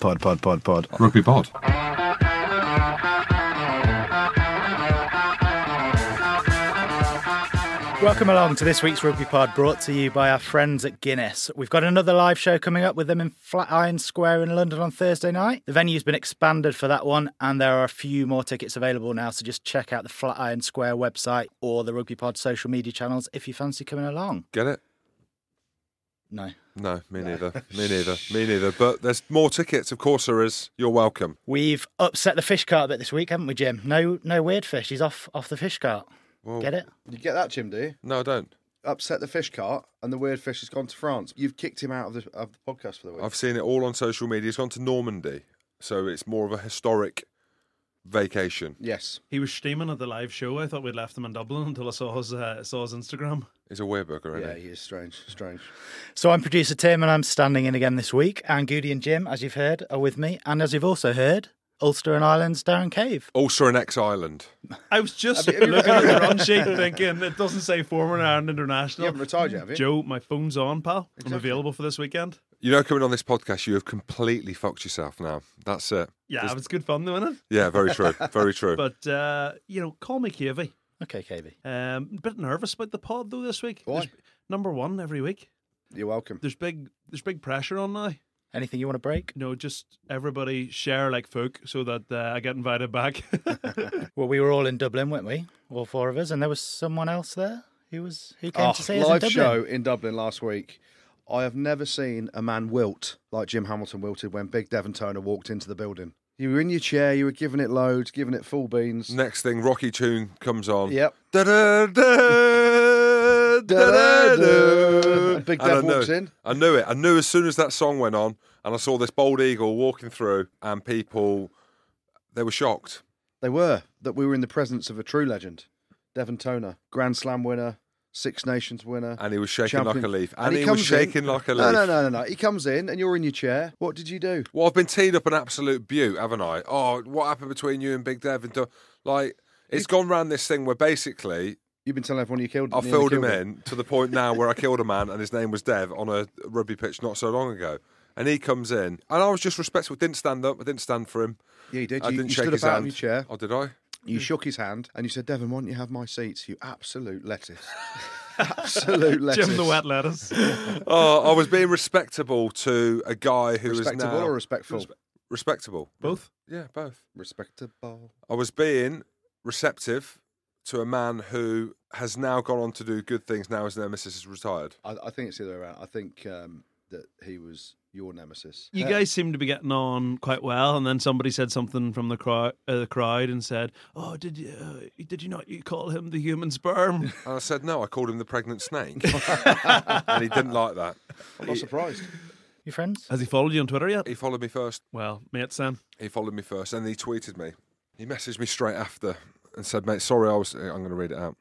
Pod, pod, pod, pod. Rugby pod. Welcome along to this week's Rugby Pod, brought to you by our friends at Guinness. We've got another live show coming up with them in Flatiron Square in London on Thursday night. The venue's been expanded for that one, and there are a few more tickets available now. So just check out the Flatiron Square website or the Rugby Pod social media channels if you fancy coming along. Get it? No. No, me neither. me neither. Me neither. But there's more tickets, of course there is. You're welcome. We've upset the fish cart a bit this week, haven't we, Jim? No, no weird fish. He's off off the fish cart. Well, Get it? You get that, Jim? Do you? No, I don't. Upset the fish cart, and the weird fish has gone to France. You've kicked him out of the of the podcast for the week. I've seen it all on social media. He's gone to Normandy, so it's more of a historic vacation. Yes. He was streaming at the live show. I thought we'd left him in Dublin until I saw his uh, saw his Instagram. He's a wereburger, isn't Yeah, he? he is strange. Strange. So I'm producer Tim, and I'm standing in again this week. And Goody and Jim, as you've heard, are with me. And as you've also heard, Ulster and Ireland's Darren Cave. Ulster and ex-island. I was just Have you- have you- looking at the run sheet thinking it doesn't say former Ireland international. You haven't retired yet, have you? Joe, my phone's on, pal. I'm available for this weekend. You know, coming on this podcast, you have completely fucked yourself now. That's it. Yeah, Just- it was good fun doing it. Yeah, very true. Very true. But uh, you know, call me Cavey. Okay, KV. Um, a bit nervous about the pod though this week. Why? There's number one every week. You're welcome. There's big there's big pressure on now. Anything you want to break? No, just everybody share like folk so that uh, I get invited back. Well, we were all in Dublin, weren't we? All four of us, and there was someone else there who was who came Oh, to see us in live Dublin. show in Dublin last week. I have never seen a man wilt like Jim Hamilton wilted when Big Devin Toner walked into the building. You were in your chair, you were giving it loads, giving it full beans. Next thing, Rocky tune comes on. Yep. Da-da-da, da-da-da. And Big Dev walks in. I knew it. I knew as soon as that song went on, and I saw this bald eagle walking through, and people, they were shocked. They were that we were in the presence of a true legend, Devin Toner, Grand Slam winner, Six Nations winner. And he was shaking like a leaf. And, he, was comes in- shaking like a leaf. No, no, no, no, no. He comes in and you're in your chair. What did you do? Well, I've been teed up an absolute beaut, haven't I? Oh, what happened between you and Big Dev? And like, it's gone round this thing where basically You've been telling everyone you killed. I filled him killed in to the point now where I killed a man and his name was Dev on a rugby pitch not so long ago. And he comes in, and I was just respectful. Didn't stand up. I didn't stand for him. Yeah, you did. I You, didn't you shake stood his hand. your chair. Oh, did I? You shook his hand and you said, "Devin, why don't you have my seats? You absolute lettuce, absolute lettuce." Jim the wet lettuce. Oh, I was being respectable to a guy who Respectable is now or respectful? Respe- respectable. Both. Yeah, both. Respectable. I was being receptive to a man who has now gone on to do good things now his nemesis is retired. I, I think it's the other way around. I think um, that he was your nemesis. You guys seem to be getting on quite well, and then somebody said something from the crowd, uh, the crowd, and said, "Oh, did you uh, did you not you call him the human sperm?" And I said, no, I called him the pregnant snake. and he didn't like that. I'm not surprised. You friends? Has he followed you on Twitter yet? He followed me first. Well, mates, Sam. He followed me first, and he tweeted me. He messaged me straight after and said, mate, sorry, I was. I'm going to read it out.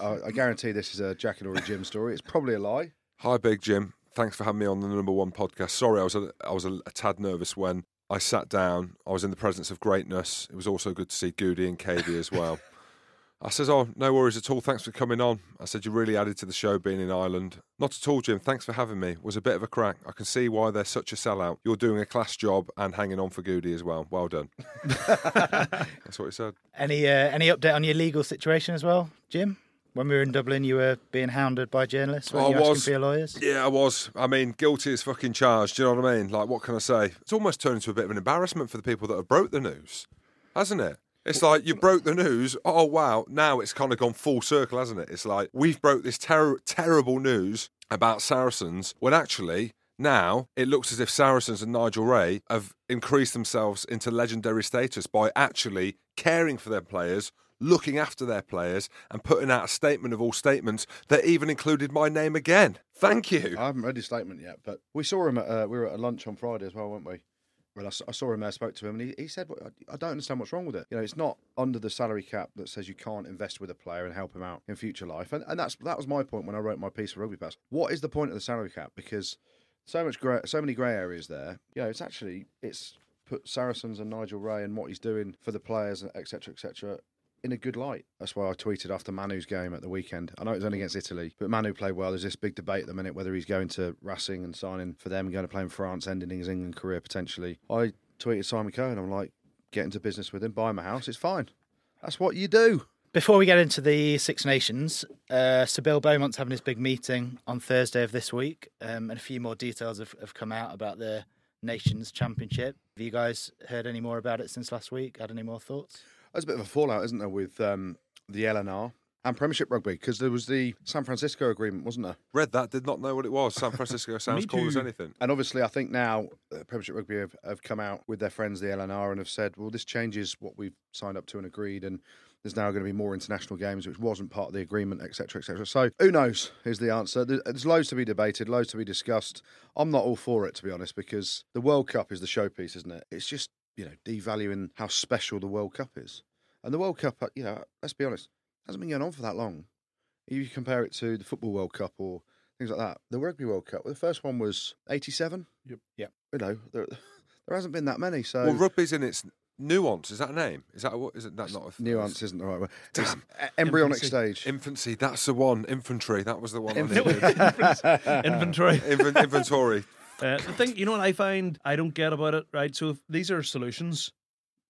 I, I guarantee this is a Jackanory Jim story. It's probably a lie. Hi, Big Jim. Thanks for having me on the number one podcast. Sorry, I was a, I was a, a tad nervous when I sat down. I was in the presence of greatness. It was also good to see Goody and Cavey as well. I says, "Oh, no worries at all. Thanks for coming on." I said, "You really added to the show being in Ireland." Not at all, Jim. Thanks for having me. Was a bit of a crack. I can see why they're such a sellout. You're doing a class job and hanging on for Goody as well. Well done. That's what he said. Any uh, any update on your legal situation as well, Jim? When we were in Dublin, you were being hounded by journalists. When you I asking was. for your lawyers? Yeah, I was. I mean, guilty as fucking charged. Do you know what I mean? Like, what can I say? It's almost turned into a bit of an embarrassment for the people that have broke the news, hasn't it? It's like you broke the news. Oh wow! Now it's kind of gone full circle, hasn't it? It's like we've broke this ter- terrible news about Saracens when actually now it looks as if Saracens and Nigel Wray have increased themselves into legendary status by actually caring for their players, looking after their players, and putting out a statement of all statements that even included my name again. Thank you. I haven't read his statement yet, but we saw him at uh, we were at a lunch on Friday as well, weren't we? Well, I saw him there, spoke to him, and he, he said, "Well, I don't understand what's wrong with it. You know, it's not under the salary cap that says you can't invest with a player and help him out in future life." And, and that's that was my point when I wrote my piece for Rugby Pass. What is the point of the salary cap? Because so much grey, so many grey areas there. You know, it's actually it's put Saracens and Nigel Wray and what he's doing for the players, and etc., etc. in a good light. That's why I tweeted after Manu's game at the weekend. I know it was only against Italy, but Manu played well. There's this big debate at the minute whether he's going to Racing and signing for them, going to play in France, ending his England career potentially. I tweeted Simon Cohen. I'm like, get into business with him, buy him a house. It's fine. That's what you do. Before we get into the Six Nations, uh, Sir Bill Beaumont's having his big meeting on Thursday of this week, um, and a few more details have, have come out about the Nations Championship. Have you guys heard any more about it since last week? Had any more thoughts? There's a bit of a fallout, isn't there, with um, the LNR and Premiership Rugby because there was the San Francisco agreement, wasn't there? Read that, did not know what it was. San Francisco sounds cool as anything. And obviously, I think now uh, Premiership Rugby have, have come out with their friends, the LNR, and have said, well, this changes what we've signed up to and agreed, and there's now going to be more international games, which wasn't part of the agreement, etc., etc. So who knows is the answer. There's loads to be debated, loads to be discussed. I'm not all for it, to be honest, because the World Cup is the showpiece, isn't it? It's just, you know, devaluing how special the World Cup is. And the World Cup, uh, you know, let's be honest, hasn't been going on for that long. If you compare it to the Football World Cup or things like that, the Rugby World Cup, the first one was 87. Yep. Yep. You know, there, there hasn't been that many. So Well, rugby's in its nuance. Is that a name? Is that what? Is it that not a nuance isn't the right word. Damn. e- embryonic Infancy. stage. Infancy. That's the one. Infantry. That was the one. Infantry. Inventory. Inven- inventory. Uh, the thing, you know what I find I don't get about it, right? So if these are solutions,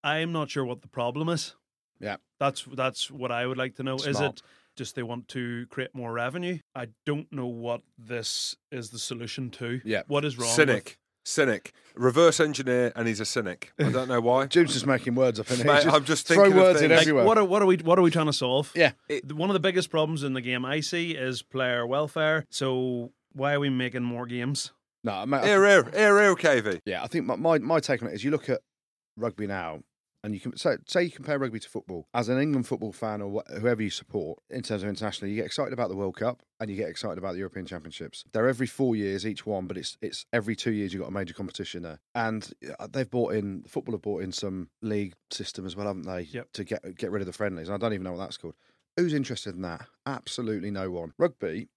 I'm not sure what the problem is. Yeah. That's that's what I would like to know. Is it just they want to create more revenue? I don't know what this is the solution to. Yeah. What is wrong? Cynic. Cynic. Reverse engineer, and he's a cynic. I don't know why. Jude's just making words up in here. Mate, Just I'm just throw thinking of words in things. With, like, everywhere. what are what are we what are we trying to solve? yeah, The- One of the biggest problems in the game I see is player welfare. So why are we making more games? No, mate, I Here, here, here, here, KV. Yeah, I think my, my, my take on it is you look at rugby now, and you can say, say you compare rugby to football. As an England football fan or wh- whoever you support in terms of international, you get excited about the World Cup and you get excited about the European Championships. They're every four years each one, but it's it's every two years you've got a major competition there. And uh, they've bought in football have bought in some league system as well, haven't they? Yep. To get get rid of the friendlies. And I don't even know what that's called. Who's interested in that? Absolutely no one. Rugby.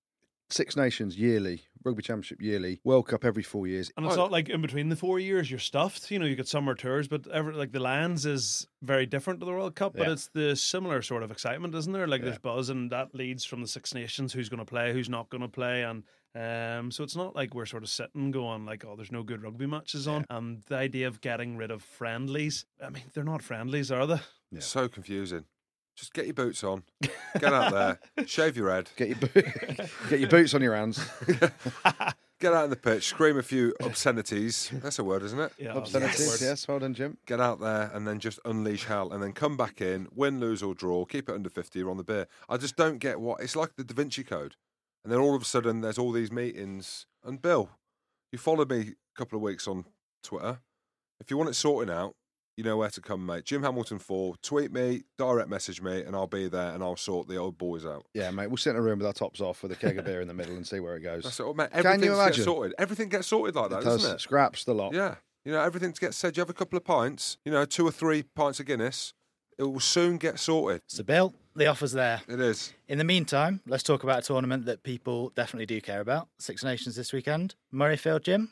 Six Nations yearly, Rugby Championship yearly, World Cup every four years. And it's Oh. not like in between the four years you're stuffed. You know, you get summer tours, but ever like the lands is very different to the World Cup, but Yeah. it's the similar sort of excitement, isn't there? Like Yeah. there's buzz, and that leads from the Six Nations who's going to play, who's not going to play, and um, so it's not like we're sort of sitting going like, oh, there's no good rugby matches on. And the idea of getting rid of friendlies, I mean, they're not friendlies, are they? Yeah. So confusing. Just get your boots on, get out there, shave your head, Get your bo- get your boots on your hands. get out in the pitch, scream a few obscenities. That's a word, isn't it? Yeah, Obscenities, yes. Well done, Jim. Get out there and then just unleash hell, and then come back in, win, lose or draw, keep it under fifty. You're on the beer. I just don't get what it's like the Da Vinci Code, and then all of a sudden there's all these meetings. And Bill, you followed me a couple of weeks on Twitter. If you want it sorting out, you know where to come, mate. Jim Hamilton four. Tweet me, direct message me, and I'll be there and I'll sort the old boys out. Yeah, mate. We'll sit in a room with our tops off with a keg of beer in the middle and see where it goes. That's it, mate. Can Everything you gets imagine? sorted. Everything gets sorted like that, It does. doesn't it? Scraps the lot. Yeah. You know, everything gets said. You have a couple of pints, you know, two or three pints of Guinness. It will soon get sorted. So, Bill, the offer's there. It is. In the meantime, let's talk about a tournament that people definitely do care about. Six Nations this weekend. Murrayfield, Jim.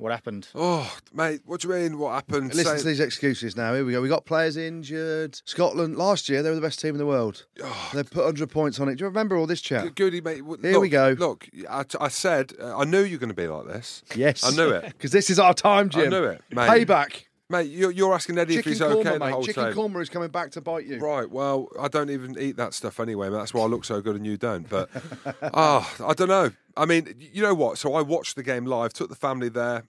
What happened? Oh, mate, what do you mean? What happened? Listen Say- to these excuses now. Here we go. We got players injured. Scotland last year they were the best team in the world. Oh, They put hundred points on it. Do you remember all this chat? Goody, mate. w- Here look, we go. Look, I, I said, uh, I knew you were going to be like this. Yes, I knew it. because this is our time, Jim. I knew it, mate. Payback. Mate, you're, you're asking Eddie Chicken if he's korma, okay the mate. whole Chicken time. korma is coming back to bite you. Right, well, I don't even eat that stuff anyway. but That's why I look so good and you don't. But, ah, I don't know. I mean, you know what? So I watched the game live, took the family there.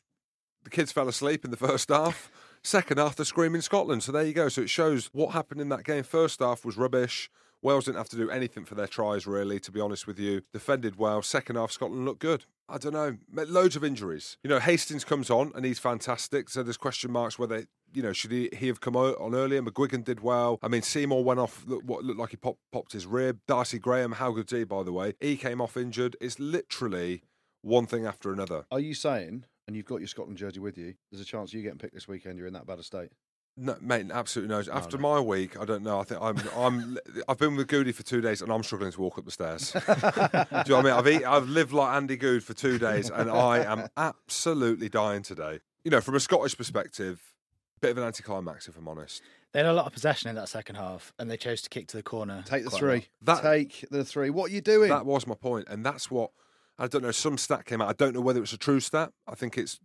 The kids fell asleep in the first half. Second half, they're screaming Scotland. So there you go. So it shows what happened in that game. First half was rubbish. Wales didn't have to do anything for their tries, really, to be honest with you. Defended well. Second half, Scotland looked good. I don't know. Loads of injuries. You know, Hastings comes on and he's fantastic. So there's question marks whether, you know, should he, he have come on earlier? McGuigan did well. I mean, Seymour went off look, what looked like he popped, popped his rib. Darcy Graham, how good's he, by the way? He came off injured. It's literally one thing after another. Are you saying, and you've got your Scotland jersey with you, there's a chance you getting picked this weekend? You're in that bad a state. No, mate, absolutely no. After no. my week, I don't know. I think I'm. I'm. I've been with Goody for two days, and I'm struggling to walk up the stairs. Do you know what I mean? I've eat, I've lived like Andy Goode for two days, and I am absolutely dying today. You know, from a Scottish perspective, Bit of an anticlimax, if I'm honest. They had a lot of possession in that second half, and they chose to kick to the corner. Take the three. That- Take the three. What are you doing? That was my point, and that's what I don't know. Some stat came out. I don't know whether it's a true stat. I think it's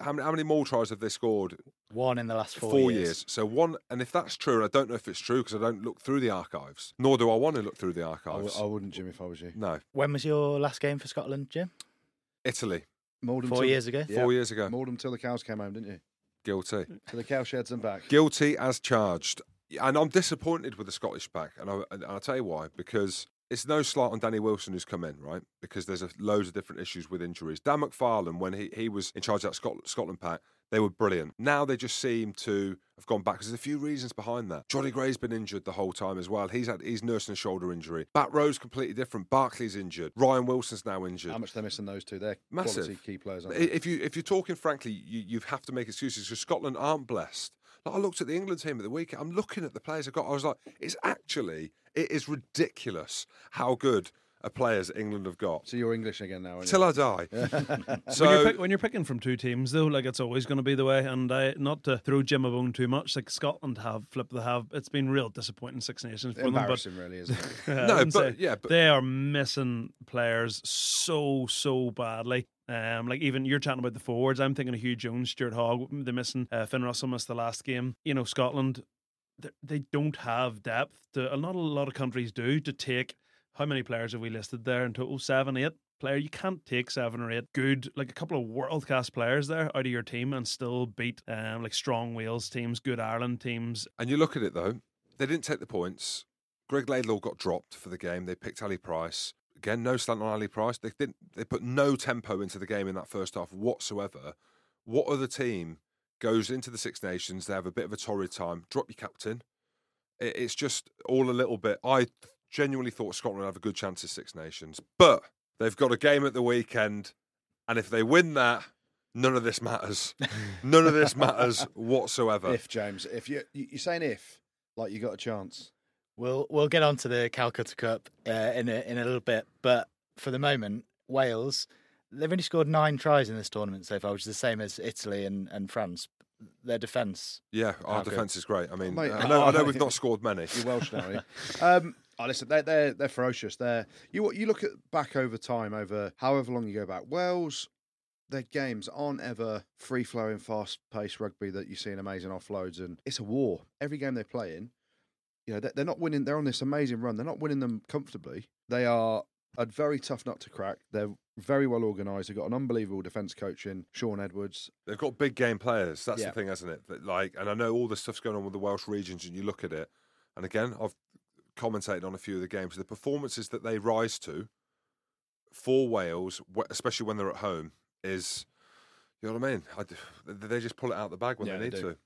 how many how many more tries have they scored? One in the last four, Four, years. years. So one, and if that's true, and I don't know if it's true because I don't look through the archives, nor do I want to look through the archives. I wouldn't, Jim, if I was you. no, When was your last game for Scotland, Jim? Italy, Mauled 'em Four till- years ago. Yeah. four years ago, Mauled them till the cows came home, didn't you? guilty. To the cow sheds and back. Guilty as charged. And I'm disappointed with the Scottish back, And, I, and I'll tell you why. Because it's no slight on Danny Wilson who's come in, right? Because there's a, loads of different issues with injuries. Dan McFarland, when he, he was in charge of that Scot- Scotland pack, they were brilliant. Now they just seem to have gone back. There's a few reasons behind that. Jonny Gray's been injured the whole time as well. He's had he's nursing a shoulder injury. Bat Row's completely different. Barclay's injured. Ryan Wilson's now injured. How much they're missing those two? They're Massive. quality key players. If you if you're talking frankly, you, you have to make excuses because Scotland aren't blessed. I looked at the England team at the weekend. I'm looking at the players I've got. I was like, it's actually it is ridiculous how good a players England have got. So you're English again now. Till? I die. when, you're so pick, when you're picking from two teams, though, like it's always going to be the way. And I, not to throw Jim a bone too much, like Scotland have flip the have. It's been real disappointing Six Nations for them. But really, isn't it? No, but say- yeah, but they are missing players so so badly. Um, like even you're chatting about the forwards. I'm thinking of Huw Jones, Stuart Hogg. They're missing. Uh, Finn Russell missed the last game. You know, Scotland. They, they don't have depth. To, not a lot of countries do to take. How many players have we listed there in total? Seven, eight player. You can't take seven or eight good, like a couple of world class players there out of your team and still beat um like strong Wales teams, good Ireland teams. and you look at it though, they didn't take the points. Greg Laidlaw got dropped for the game. They picked Ali Price. Again, no slant on Ali Price. They didn't. They put no tempo into the game in that first half whatsoever. What other team goes into the Six Nations? They have a bit of a torrid time. Drop your captain. It's just all a little bit. I genuinely thought Scotland would have a good chance at Six Nations, but they've got a game at the weekend, and if they win that, none of this matters. none of this matters whatsoever. if James, if you you- you're saying if, like you got a chance. We'll we'll get on to the Calcutta Cup uh, in a, in a little bit, but for the moment, Wales they've only scored nine tries in this tournament so far, which is the same as Italy and, and France. Their defence, Yeah, our defence is great. I mean, Mate, I know, I know oh, we've not scored many. You're Welsh now, aren't you? Um, oh, listen, they're, they're they're ferocious. They're you you look at back over time, over however long you go back. Wales, their games aren't ever free flowing, fast paced rugby that you see in amazing offloads, and it's a war. Every game they play in, you know, they're, they're not winning. They're on this amazing run. They're not winning them comfortably. They are a very tough nut to crack. They're very well organised. They've got an unbelievable defence coach in Shaun Edwards. They've got big game players. That's Yeah. the thing, hasn't it? That, like, and I know all the stuff's going on with the Welsh regions, and you look at it, and again, I've commentated on a few of the games. The performances that they rise to for Wales, especially when they're at home, is you know what I mean. I they just pull it out the bag when Yeah, they they need do. to.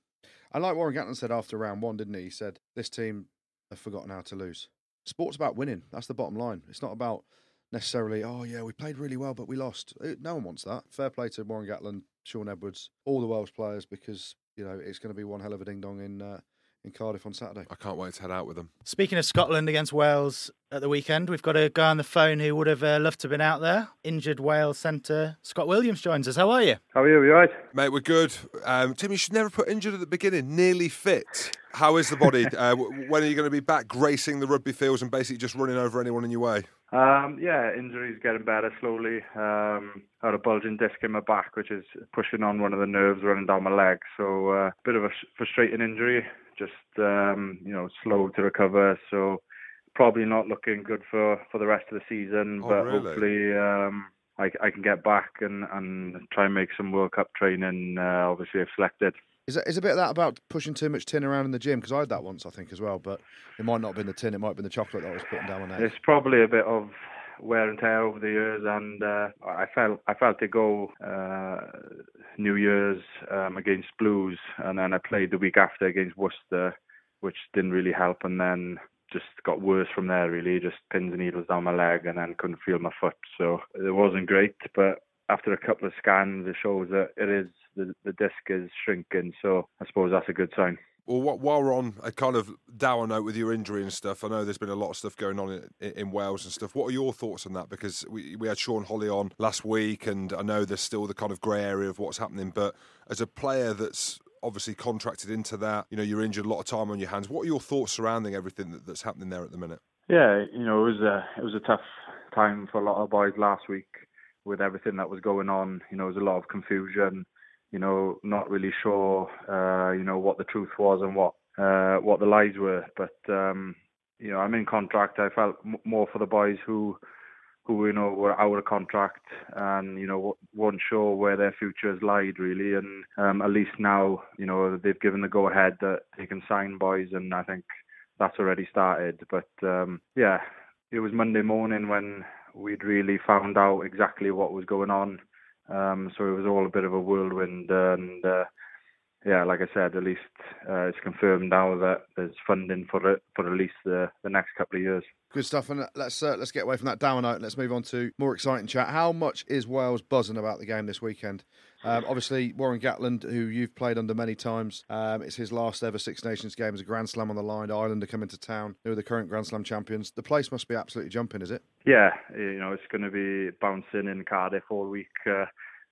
And like Warren Gatland said after round one, didn't he? He said, This team have forgotten how to lose. Sport's about winning. That's the bottom line. It's not about necessarily, oh, yeah, we played really well, but we lost. Uh, No one wants that. Fair play to Warren Gatland, Shaun Edwards, all the Welsh players, because, you know, it's going to be one hell of a ding dong in, uh, in Cardiff on Saturday. I can't wait to head out with them. Speaking of Scotland against Wales at the weekend, we've got a guy on the phone who would have uh, loved to have been out there. Injured Wales centre Scott Williams joins us. How are you? How are you? You right? Mate, we're good. Um, Tim, you should never put injured at the beginning. Nearly fit. How is the body? uh, when are you going to be back gracing the rugby fields and basically just running over anyone in your way? Um, yeah, injuries getting better slowly. Um, I had a bulging disc in my back, which is pushing on one of the nerves running down my leg. So a uh, bit of a frustrating injury. Just um, you know, slow to recover. So probably not looking good for, for the rest of the season. Oh, but really? hopefully, um, I, I can get back and, and try and make some World Cup training. Uh, obviously, if selected. Is, that, is a bit of that about pushing too much tin around in the gym? Because I had that once, I think, as well. But it might not have been the tin, it might have been the chocolate that I was putting down my neck. It's probably a bit of wear and tear over the years, and uh, I felt I felt to go uh, New Year's um, against Blues, and then I played the week after against Worcester, which didn't really help, and then just got worse from there. Really, just pins and needles down my leg, and then couldn't feel my foot, so it wasn't great. But after a couple of scans, it shows that it is the the disc is shrinking, so I suppose that's a good sign. Well, while we're on a kind of dour note with your injury and stuff, I know there's been a lot of stuff going on in, in Wales and stuff. What are your thoughts on that? Because we, we had Sean Holley on last week, and I know there's still the kind of grey area of what's happening. But as a player that's obviously contracted into that. You know, you're injured, a lot of time on your hands. What are your thoughts surrounding everything that, that's happening there at the minute? Yeah, you know, it was a it was a tough time for a lot of boys last week with everything that was going on. You know, there was a lot of confusion. You know, not really sure. Uh, you know what the truth was and what uh, what the lies were. But um, you know, I'm in contract. I felt m- more for the boys who who you know were out of contract and you know weren't sure where their futures lied really. And um, at least now, you know, they've given the go ahead that they can sign boys, and I think that's already started. But um, yeah, it was Monday morning when we'd really found out exactly what was going on. Um, so it was all a bit of a whirlwind, and uh, yeah, like I said, at least uh, it's confirmed now that there's funding for it for at least the, the next couple of years. Good stuff. And let's uh, let's get away from that down note and let's move on to more exciting chat. How much is Wales buzzing about the game this weekend? Um, obviously, Warren Gatland, who you've played under many times, um, it's his last ever Six Nations game as a Grand Slam on the line. Ireland are coming to town. Who are the current Grand Slam champions? The place must be absolutely jumping, is it? Yeah, you know it's going to be bouncing in Cardiff all week. Uh,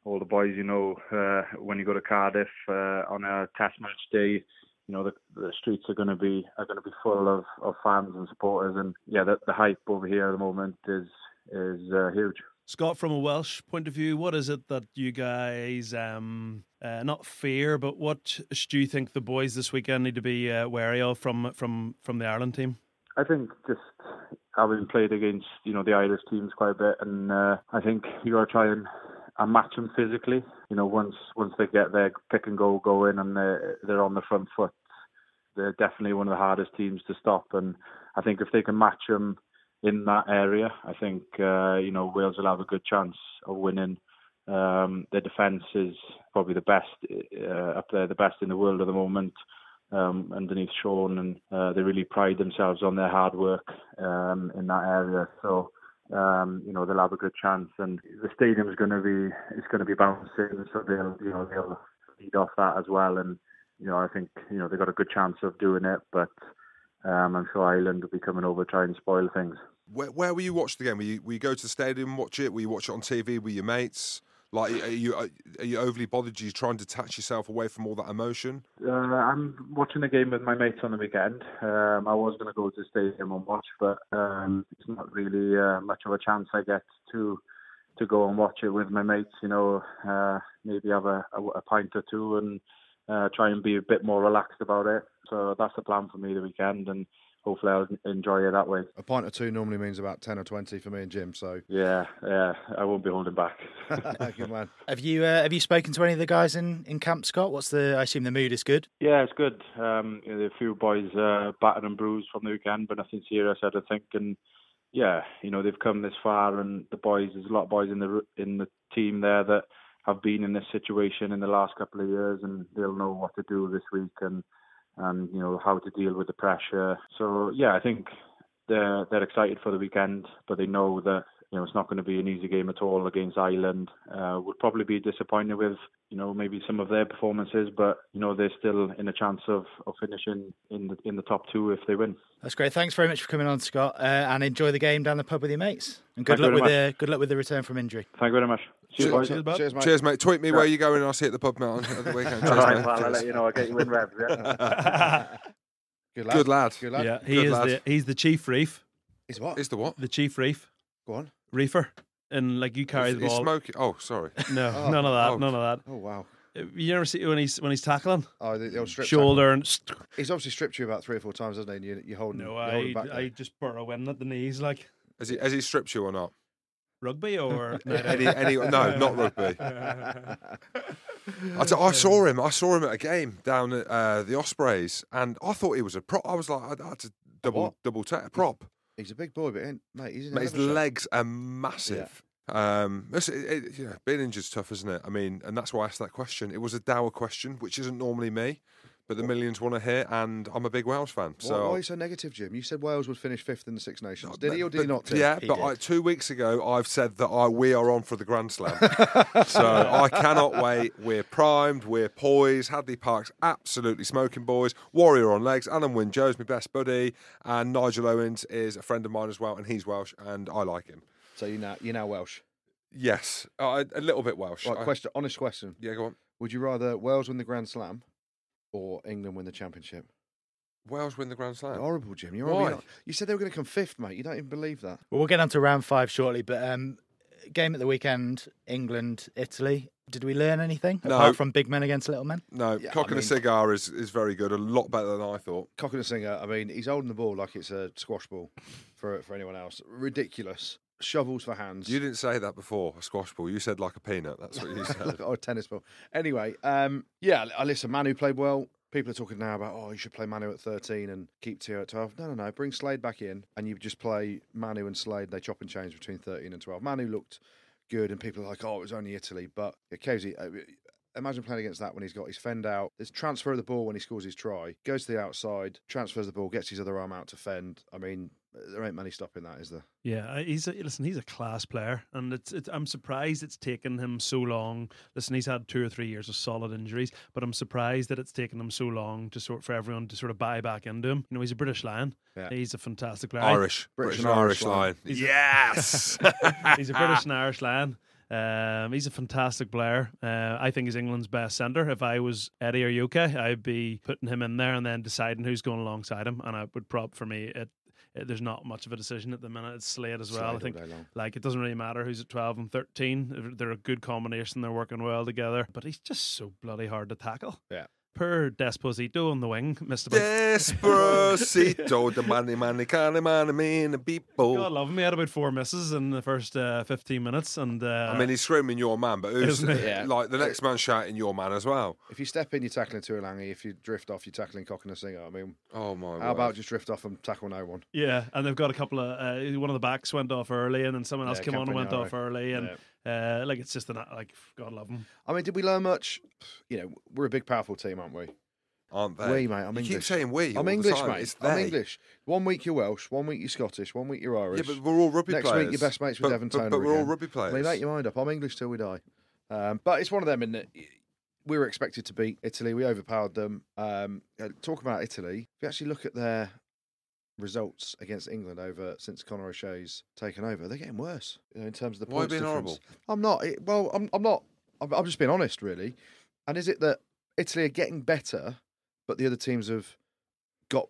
all the boys, you know, uh, when you go to Cardiff uh, on a Test match day, you know the, the streets are going to be are going to be full of, of fans and supporters, and yeah, the, the hype over here at the moment is is uh, huge. Scott, from a Welsh point of view, what is it that you guys um, uh, not fear, but what do you think the boys this weekend need to be uh, wary of from from from the Ireland team? I think just having played against you know the Irish teams quite a bit, and uh, I think you got to try and and match them physically. You know, once once they get their pick and go going and they're they're on the front foot, they're definitely one of the hardest teams to stop. And I think if they can match them in that area, I think uh, you know Wales will have a good chance of winning. Um, their defence is probably the best uh, up there, the best in the world at the moment. Um, underneath Shaun, and uh, they really pride themselves on their hard work um, in that area. So um, you know they'll have a good chance, and the stadium is going to be it's going to be bouncing, so they'll you know they'll feed off that as well, and you know I think you know they've got a good chance of doing it, but um, I'm sure Ireland will be coming over to try and spoil things. Where, where were you watch the game? Were you, were you go to the stadium watch it? Were you watch it on TV with your mates? Like, are you are you overly bothered? Are you trying to detach yourself away from all that emotion? Uh, I'm watching the game with my mates on the weekend. Um, I was going to go to the stadium and watch, but um, it's not really uh, much of a chance I get to to go and watch it with my mates. You know, uh, maybe have a, a, a, pint or two and uh, try and be a bit more relaxed about it. So that's the plan for me the weekend, and hopefully I'll enjoy it that way. A pint or two normally means about ten or twenty for me and Jim. So yeah, yeah, I won't be holding back. good man. Have you uh, have you spoken to any of the guys in, in camp, Scott? What's the? I assume the mood is good. Yeah, it's good. Um, you know, a few boys uh, battered and bruised from the weekend, but nothing serious, I don't think. And yeah, you know they've come this far, and the boys. There's a lot of boys in the in the team there that have been in this situation in the last couple of years, and they'll know what to do this week and and you know how to deal with the pressure. So yeah, I think they're they're excited for the weekend, but they know that you know it's not going to be an easy game at all against Ireland. Uh, would probably be disappointed with you know maybe some of their performances, but you know they're still in a chance of, of finishing in the in the top two if they win. That's great. Thanks very much for coming on, Scott, uh, and enjoy the game down the pub with your mates. And good Thank luck with the good luck with the return from injury. Thank you very much. Cheers, boys. Cheers, Cheers, mate. Cheers, mate. Tweet me where you're going, and I'll see you at the pub, mate, on the weekend. Cheers, All right, mate. well, I'll let you know. I'll get you in revs. Yeah. Good lad. Good lad. Good lad. Yeah, he Good is lad. the he's the chief reef, He's what? He's the what? the chief reef Go on. reefer, and like you carry Is, the is ball. smoking? Oh, sorry. No, Oh. none of that. Oh. None of that. Oh wow. Uh, you never see when he's when he's tackling Oh, the, the old strip shoulder and. St- He's obviously stripped you about three or four times, hasn't he? And you, you're holding. no, you're I holding back there. I just burrow in at the knees like Has he, has he stripped you or not? Rugby or Any, any, no, not rugby. I, t- I saw him. I saw him at a game down at uh, the Ospreys, and I thought he was a prop. I was like, I had to double What? double take a prop. He's a big boy, but ain't, mate, he's Mate, his hell of legs are massive. Um, it's- it, it, yeah, being injured's tough, isn't it? I mean, and that's why I asked that question. It was a dour question, which isn't normally me, but the millions want to hear, and I'm a big Wales fan. Why, So why are you so negative, Jim? You said Wales would finish fifth in the Six Nations. Did he or did he not? Tim? Yeah, He but. I, two weeks ago I've said that I, we are on for the Grand Slam. so I cannot wait. We're primed. We're poised. Hadleigh Parkes absolutely smoking boys. Warrior on legs. Alun Wyn Jones my best buddy, and Nigel Owens is a friend of mine as well, and he's Welsh, and I like him. So you now you now Welsh. Yes, uh, a little bit Welsh. Right, I- Honest question. yeah, go on. Would you rather Wales win the Grand Slam or England win the championship? Wales win the Grand Slam. Horrible, Jim. You're Why? Why? You said they were going to come fifth, mate. You don't even believe that. Well, we'll get on to round five shortly, but um, game at the weekend, England, Italy. Did we learn anything No. apart from big men against little men? No, Yeah, cock I and a cigar is, is very good. A lot better than I thought. Cock and a singer. I mean, he's holding the ball like it's a squash ball for for anyone else. Ridiculous. Shovels for hands. You didn't say that before, a squash ball. You said like a peanut. That's what you said. or a tennis ball. Anyway, um, yeah, I listen. Manu played well. People are talking now about oh, you should play Manu at thirteen and keep Te'o at twelve. No, no, no. Bring Slade back in, and you just play Manu and Slade. They chop and change between thirteen and twelve. Manu looked good, and people are like, oh, it was only Italy, but yeah, Cozy. uh, Imagine playing against that when he's got his fend out. There's transfer of the ball when he scores his try. Goes to the outside, transfers the ball, gets his other arm out to fend. I mean, there ain't many stopping that, is there? Yeah, uh, he's a, listen. He's a class player, and it's, it's. I'm surprised it's taken him so long. Listen, he's had two or three years of solid injuries, but I'm surprised that it's taken him so long to sort for everyone to sort of buy back into him. You know, he's a British lion. Yeah. He's a fantastic player. Irish. British British, and and Irish Irish line. He's a- Yes. he's a British and Irish lion. Um, he's a fantastic player. Uh, I think he's England's best centre. If I was Eddie or UK, I'd be putting him in there and then deciding who's going alongside him. And I would prop for me. It, it, Uh, there's not much of a decision at the minute. It's Slade as well. Slade I think like it doesn't really matter who's at 12 and 13. They're a good combination. They're working well together. But he's just so bloody hard to tackle. Yeah. Per Desposito on the wing Mr. about. Despacito, the money, money, money, money, man, the people. God love him. He had about four misses in the first uh, 15 minutes, and uh, I mean, he's screaming your man, but who's Yeah. like the next man shouting your man as well? If you step in, you're tackling Tuilagi. If you drift off, you're tackling Cock and a singer. I mean, Oh my! how word. about just drift off and tackle no one? Yeah, and they've got a couple of uh, one of the backs went off early, and then someone else Yeah, came on and went off early, and uh, like it's just an like God love them. I mean, did we learn much? You know, we're a big, powerful team, aren't we? aren't they? We, mate. I'm you English. keep saying we. I'm the English, time. mate. It's I'm they. English. One week you're Welsh, one week you're Scottish, one week you're Irish. Yeah, but we're all rugby players. Next players. week you're best mates with but, Devin but, but we're all rugby players. I mean, make your mind up. I'm English till we die. Um, but it's one of them in that we were expected to beat Italy. We overpowered them. Um, uh, talk about Italy. If you actually look at their results against England over since Conor O'Shea's taken over, they're getting worse. You know, in terms of the Why points being difference. horrible? I'm not. it- Well, I'm. I'm not. I'm, I'm just being honest, really. And is it that Italy are getting better, but the other teams have got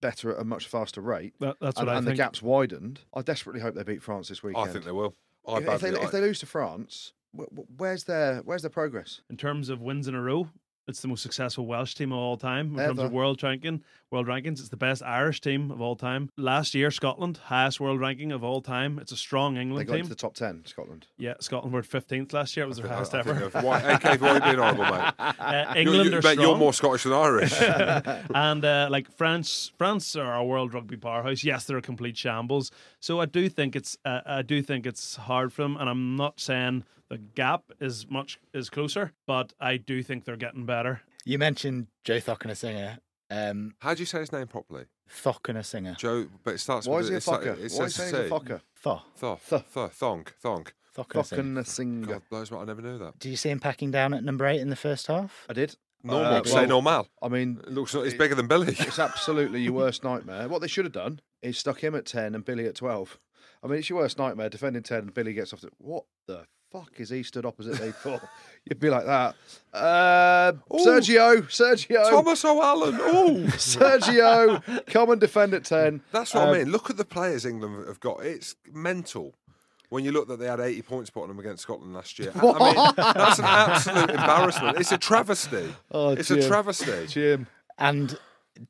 better at a much faster rate, That, that's and, what I and the gap's widened? I desperately hope they beat France this weekend. I think they will. I If, if they, if they lose to France, wh- wh- where's their where's their progress? in terms of wins in a row, it's the most successful Welsh team of all time. In terms of world ranking, world rankings, it's the best Irish team of all time. Last year, Scotland highest world ranking of all time. It's a strong England team. They got team. into the top ten, Scotland. Yeah, Scotland were 15th last year. It was their I- highest I ever. think they've- Why, AK, why being horrible, mate? Uh, England you, are strong. you're more Scottish than Irish. and uh, like France, France are a world rugby powerhouse. Yes, they're a complete shambles. So I do think it's, uh, I do think it's hard for them. And I'm not saying the gap is much is closer, but I do think they're getting better. You mentioned Joe Cokanasiga. Um, How do you say his name properly? Thockner singer. Joe, but it starts Why with is he a it's like- fucker? It Why is says he to saying he's a say. fucker? Tho. Thoth, Th- th- thonk, thonk. Thockner singer. Fucking a singer. God blows me, I never knew that. Did you see him packing down at number eight in the first half? I did. Normal, Uh, say well, normal. I mean, It looks like it's bigger than Billy. it's absolutely your worst nightmare. What they should have done is stuck him at ten and Billy at twelve. I mean, it's your worst nightmare. Defending ten and Billy gets off. To, what the fuck is he stood opposite me for? You'd be like that. Uh, Sergio, Sergio, Tommaso Allan. Oh, Sergio, come and defend at ten. that's what Um, I mean. Look at the players England have got. It's mental. When you look that they had 80 points put on them against Scotland last year, I mean, that's an absolute embarrassment. It's a travesty. Oh, it's a travesty. Jim. And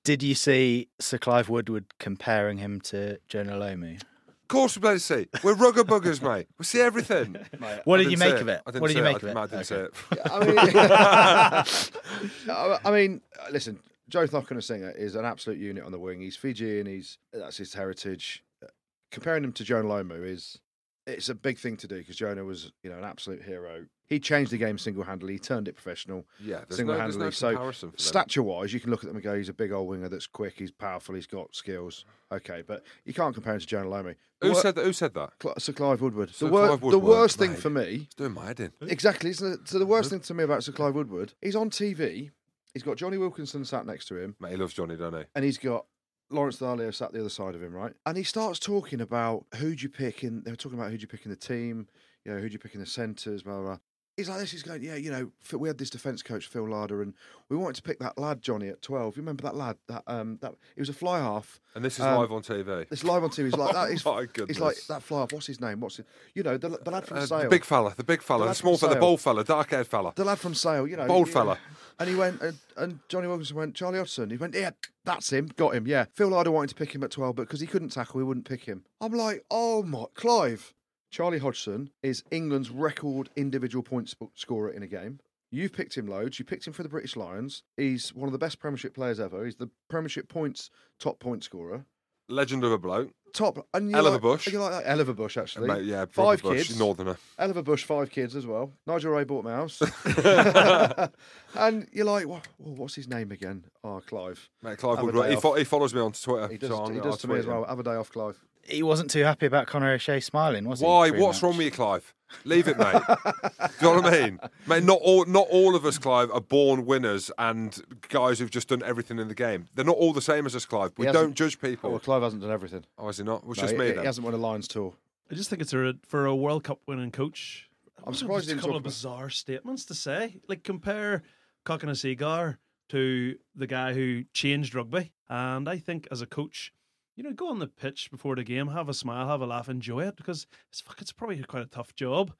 did you see Sir Clive Woodward comparing him to Jonah Lomu? Of course, we play to see. We're rugger buggers, mate. We see everything. What did you make of it? I didn't What did see you make of I, it? I didn't see it. I mean, I I mean, uh, listen, Joe Cokanasiga is an absolute unit on the wing. He's Fijian. He's that's his heritage. Uh, Comparing him to Jonah Lomu is it's a big thing to do because Jonah was you know an absolute hero. He changed the game single handedly. He turned it professional. Yeah, there's no, there's Single-handedly, no so. Stature wise, you can look at them and go, he's a big old winger that's quick. He's powerful. He's got skills. Okay, but you can't compare him to Jonah. The Who wor- said that? Who said that? Cl- Sir Clive Woodward. Sir the, wor- Clive the Woodward, worst thing for me It's doing my head in. Exactly. Isn't it? So the worst thing to me about Sir Clive Woodward, he's on TV. He's got Jonny Wilkinson sat next to him, Mate, he loves Johnny, doesn't he? and he's got Lawrence Dallaglio sat the other side of him, right? And he starts talking about who'd you pick in. They were talking about who'd you pick in the team. You know, who'd you pick in the centres, blah blah. blah. He's like this. He's going, yeah, you know, we had this defence coach Phil Larder, and we wanted to pick that lad Johnny at twelve. You remember that lad? That um, that he was a fly half. And this is Um, live on TV. It's live on TV. He's like that. He's, Oh my goodness. he's like that fly half. What's his name? What's it? You know, the, the lad from Uh, Sale. the big fella, the big fella, The the, small fella, the bold fella, dark haired fella. the lad from Sale, you know, Bold yeah. fella. And he went, and, and Jonny Wilkinson went, Charlie Hodgson. He went, yeah, that's him, got him, yeah. Phil Larder wanted to pick him at 12, but because he couldn't tackle, he wouldn't pick him. I'm like, oh my, Clive. Charlie Hodgson is England's record individual points scorer in a game. You've picked him loads. You picked him for the British Lions. He's one of the best Premiership players ever. He's the Premiership points top point scorer. Legend of a bloke. Top. And you Hell of a bush. You like that? Hell of a bush, actually. Mate, yeah, Five Bush, kids. Northerner. Hell of a bush, five kids as well. Nigel Wray bought mouse. and you're like, what, well, what's his name again? Oh, Clive. Mate, Clive Have Woodward. He, fo- he follows me on Twitter. He does, so he does to me as well. Have a day off, Clive. He wasn't too happy about Conor O'Shea smiling, was he? Why? pre-match? What's wrong with you, Clive? Leave it, mate. Do you know what I mean? Mate, not all not all of us, Clive, are born winners and guys who've just done everything in the game. They're not all the same as us, Clive. We don't hasn't- judge Oh, people. well, Clive hasn't done everything. Oh, is he not? It No, just he, me he then. hasn't won a Lions tour. I just think it's a for a World Cup winning coach. I'm surprised Just he a couple talk of about- bizarre statements to say. Like compare Cokanasiga to the guy who changed rugby, and I think as a coach, you know, go on the pitch before the game, have a smile, have a laugh, enjoy it because it's fuck, it's probably quite a tough job.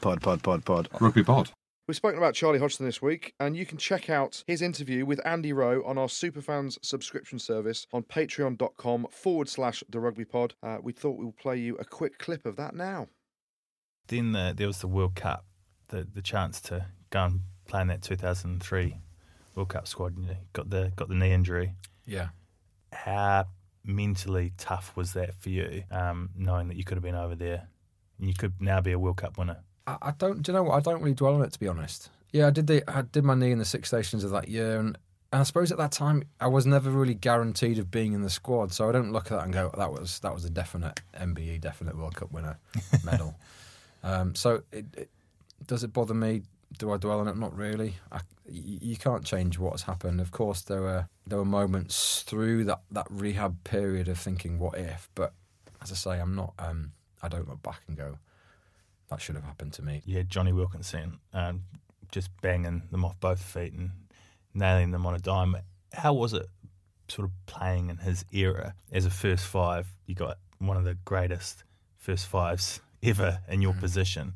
Pod, pod, pod, pod. Rugby pod. We've spoken about Charlie Hodgson this week, and you can check out his interview with Andy Rowe on our Superfans subscription service on patreon.com forward slash the rugby pod. Uh, we thought we'll play you a quick clip of that now. Then the, there was the World Cup, the the chance to go and play in that 2003 World Cup squad. You know, got the got the knee injury. Yeah. How mentally tough was that for you, um, knowing that you could have been over there and you could now be a World Cup winner? I, I don't. Do you know what? I don't really dwell on it to be honest. Yeah, I did the. I did my knee in the Six Stations of that year, and, and I suppose at that time I was never really guaranteed of being in the squad. So I don't look at that and go, that was that was a definite MBE, definite World Cup winner medal. um, so it, it, does it bother me? Do I dwell on it? Not really. I, you can't change what's happened. Of course, there were there were moments through that, that rehab period of thinking, what if? But as I say, I'm not. Um, I don't look back and go, that should have happened to me. Yeah, Jonny Wilkinson, um, just banging them off both feet and nailing them on a dime. How was it sort of playing in his era as a first five? You got one of the greatest first fives ever in your position.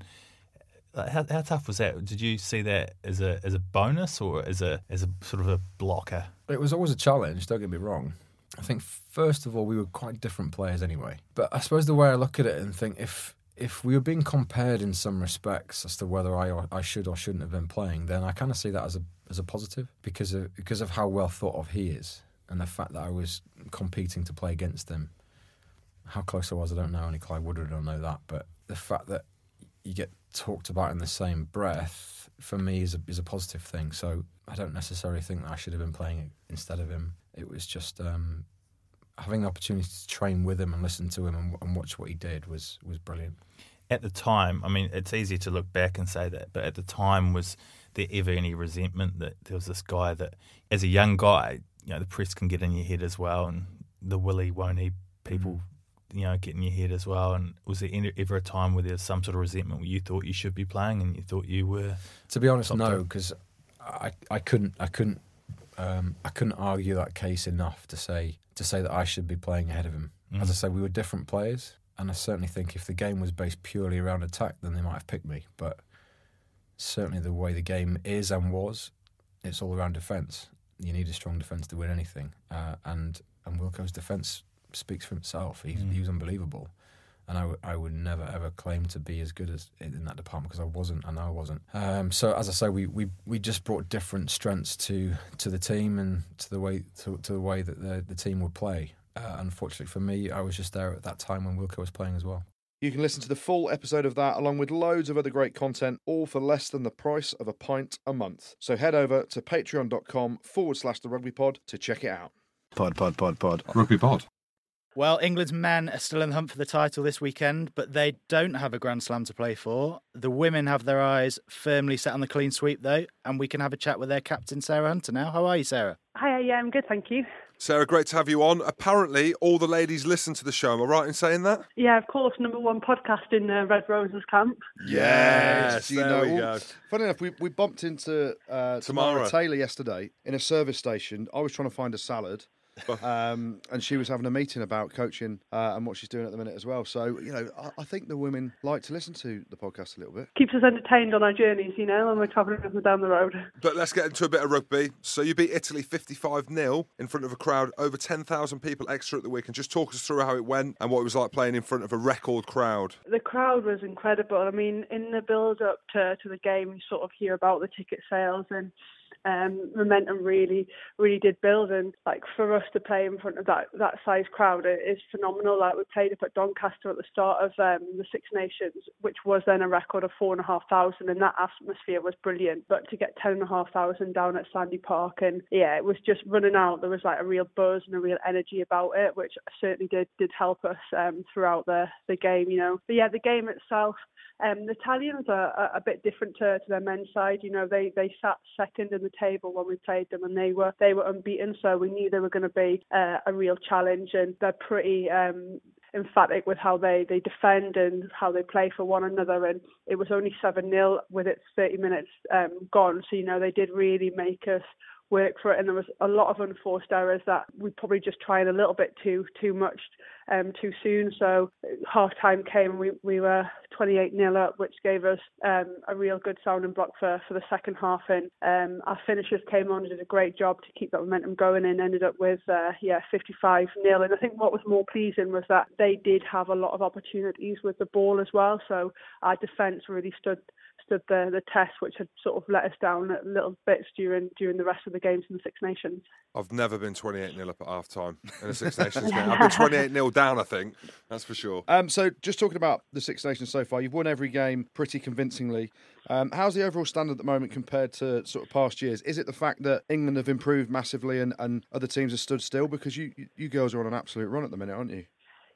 How, how tough was that? Did you see that as a as a bonus or as a as a sort of a blocker? It was always a challenge, don't get me wrong. I think first of all we were quite different players anyway. But I suppose the way I look at it and think if if we were being compared in some respects as to whether I I should or shouldn't have been playing, then I kind of see that as a as a positive because of because of how well thought of he is and the fact that I was competing to play against him. How close I was, I don't know. Only Clive Woodward will know that. But the fact that you get talked about in the same breath for me is a is a positive thing. So I don't necessarily think that I should have been playing it instead of him. It was just um, having the opportunity to train with him and listen to him and, and watch what he did was was brilliant. At the time, I mean, it's easy to look back and say that, but at the time, was there ever any resentment that there was this guy that, as a young guy, you know, the press can get in your head as well, and the willy won't he people, you know, get in your head as well. And was there any, ever a time where there was some sort of resentment where you thought you should be playing and you thought you were? To be honest, no, because I I couldn't I couldn't um, I couldn't argue that case enough to say to say that I should be playing ahead of him. As I say, we were different players, and I certainly think if the game was based purely around attack, then they might have picked me. But certainly the way the game is and was, it's all around defence. You need a strong defence to win anything, uh, and and Wilco's defence speaks for himself. He's, He was unbelievable, and I, w- I would never ever claim to be as good as in that department because I wasn't. I know I wasn't. Um, so as I say, we, we we just brought different strengths to to the team and to the way to, to the way that the the team would play. Uh, unfortunately for me, I was just there at that time when Wilco was playing as well. You can listen to the full episode of that along with loads of other great content, all for less than the price of a pint a month. So head over to patreon.com forward slash the rugby pod to check it out. Pod, pod, pod, pod. Rugby pod. Well, England's men are still in the hunt for the title this weekend, but they don't have a Grand Slam to play for. The women have their eyes firmly set on the clean sweep, though, and we can have a chat with their captain, Sarah Hunter, now. How are you, Sarah? Hi, yeah, I'm good, thank you. Sarah, great to have you on. Apparently, all the ladies listen to the show. Am I right in saying that? Yeah, of course, number one podcast in uh, Red Roses camp. Yes, Do you there know, we go. Funny enough, we, we bumped into uh, Tamara. Tamara. Taylor yesterday in a service station. I was trying to find a salad. Um, and she was having a meeting about coaching uh, and what she's doing at the minute as well. So, you know, I, I think the women like to listen to the podcast a little bit. Keeps us entertained on our journeys, you know, when we're travelling up and down the road. But let's get into a bit of rugby. So you beat Italy 55 0 in front of a crowd, over 10,000 people extra at the weekend. Just talk us through how it went and what it was like playing in front of a record crowd. The crowd was incredible. I mean, in the build up to, to the game, you sort of hear about the ticket sales and um, momentum really, really did build. And like for us to play in front of that that size crowd it is phenomenal. Like we played up at Doncaster at the start of um, the Six Nations, which was then a record of four and a half thousand, and that atmosphere was brilliant. But to get ten and a half thousand down at Sandy Park, and yeah, it was just running out. There was like a real buzz and a real energy about it, which certainly did did help us um, throughout the the game. You know, but yeah, the game itself. Um, the Italians are, are a bit different to, to their men's side. You know, they they sat second in the table when we played them, and they were they were unbeaten. So we knew they were going to be uh, a real challenge, and they're pretty. Um, emphatic with how they, they defend and how they play for one another and it was only 7-0 with its 30 minutes um, gone so you know they did really make us work for it and there was a lot of unforced errors that we probably just tried a little bit too too much um, too soon. So half time came and we, we were 28 nil up, which gave us um, a real good sounding block for, for the second half. And um, our finishers came on and did a great job to keep that momentum going and ended up with uh, yeah 55 nil. And I think what was more pleasing was that they did have a lot of opportunities with the ball as well. So our defence really stood stood the, the test, which had sort of let us down at little bits during during the rest of the games in the Six Nations. I've never been 28 0 up at half time in a Six Nations game. I've been 28 0 down, I think. That's for sure. Um, so, just talking about the Six Nations so far, you've won every game pretty convincingly. Um, how's the overall standard at the moment compared to sort of past years? Is it the fact that England have improved massively and, and other teams have stood still? Because you, you- you girls are on an absolute run at the minute, aren't you?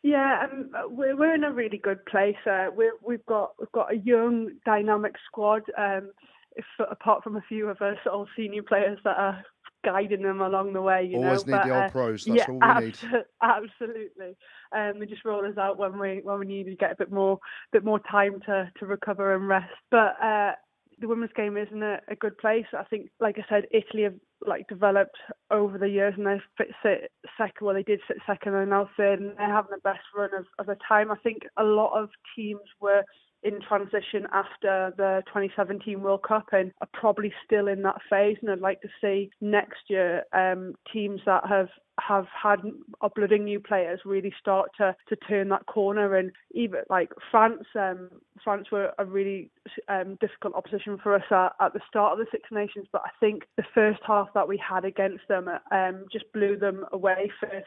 Yeah, um, we're we're in a really good place. Uh, we're, we've got we've got a young, dynamic squad. Um, if, apart from a few of us old senior players that are guiding them along the way, you Always know. need the old uh, pros. That's yeah, all we need. absolutely. Um, they just roll us out when we when we need to get a bit more bit more time to to recover and rest. But uh, the women's game is in a, a good place. I think, like I said, Italy have like developed over the years, and they fit sit second. Well, they did sit second, and now third, and they're having the best run of, of the time. I think a lot of teams were in transition after the 2017 World Cup and are probably still in that phase. And I'd like to see next year um, teams that have have had uploading new players really start to, to turn that corner. And even like France um, France were a really um, difficult opposition for us at, at the start of the Six Nations. But I think the first half that we had against them um, just blew them away first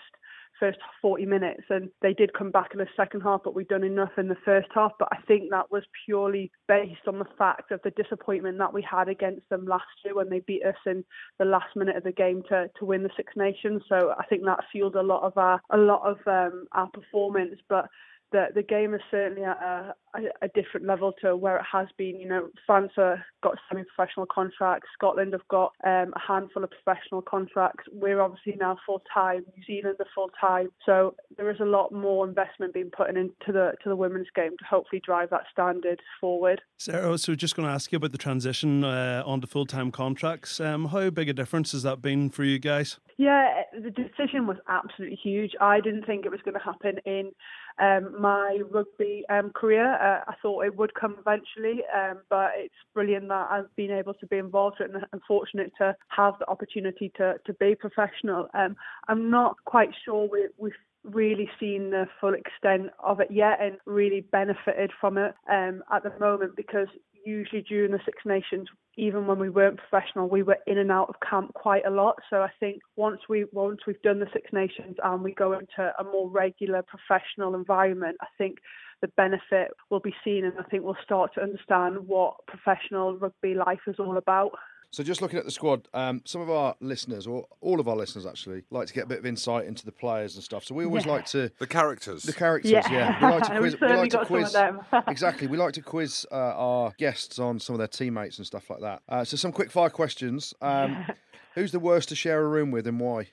first 40 minutes and they did come back in the second half but we'd done enough in the first half. But I think that was purely based on the fact of the disappointment that we had against them last year when they beat us in the last minute of the game to, to win the Six Nations. So I think that fueled a lot of our a lot of um, our performance. But the the game is certainly at a, a, different level to where it has been. You know, France have got semi-professional contracts. Scotland have got um, a handful of professional contracts. We're obviously now full time. New Zealand are full time. So there is a lot more investment being put into the to the women's game to hopefully drive that standard forward. Sarah, so just going to ask you about the transition uh, onto full time contracts. Um, how big a difference has that been for you guys? Yeah, the decision was absolutely huge. I didn't think it was going to happen in um, my rugby um, career. Uh, I thought it would come eventually, um, but it's brilliant that I've been able to be involved and I'm fortunate to have the opportunity to, to be professional. Um, I'm not quite sure we, we've really seen the full extent of it yet and really benefited from it um, at the moment because usually during the Six Nations, even when we weren't professional, we were in and out of camp quite a lot. So I think once we once we've done the Six Nations and we go into a more regular professional environment, I think the benefit will be seen, and I think we'll start to understand what professional rugby life is all about. So, just looking at the squad, um, some of our listeners, or all of our listeners actually, like to get a bit of insight into the players and stuff. So, we always Yeah. like to. The characters. The characters, Yeah. yeah. We like to quiz. we certainly like to got some of quiz. them. exactly. We like to quiz uh, our guests on some of their teammates and stuff like that. Uh, so, some quick fire questions. Um, who's the worst to share a room with and why?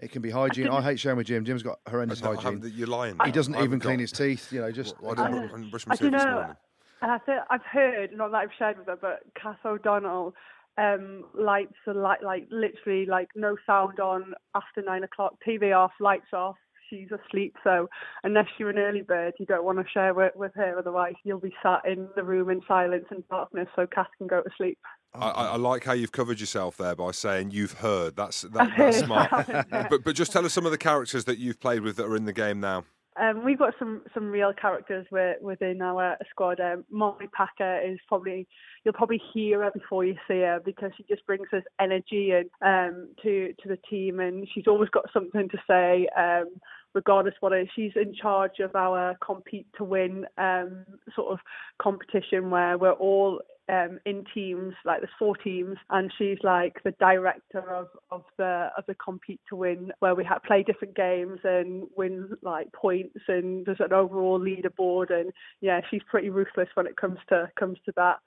It can be hygiene. I, hate sharing with Jim. Jim's got horrendous No, hygiene. You're lying. He doesn't I even clean got- his teeth. You know, just Well, I didn't, I brush my teeth this morning. And I think I've heard, not that I've shared with her, but Cass O'Donnell um, lights are like like literally like no sound on after nine o'clock, TV off, lights off. She's asleep, so unless you're an early bird, you don't want to share with, with her. Otherwise, you'll be sat in the room in silence and darkness, so Cass can go to sleep. I, I like how you've covered yourself there by saying you've heard. That's that, that's smart. I haven't, yeah. but but just tell us some of the characters that you've played with that are in the game now. Um, we've got some some real characters wi- within our squad. Um, Marlie Packer is probably you'll probably hear her before you see her because she just brings us energy and um, to to the team, and she's always got something to say. Um, regardless what it is, she's in charge of our compete to win um, sort of competition where we're all um, in teams, like there's four teams, and she's like the director of, of the of the compete to win, where we ha play different games and win like points, and there's an overall leaderboard, and yeah, she's pretty ruthless when it comes to comes to that.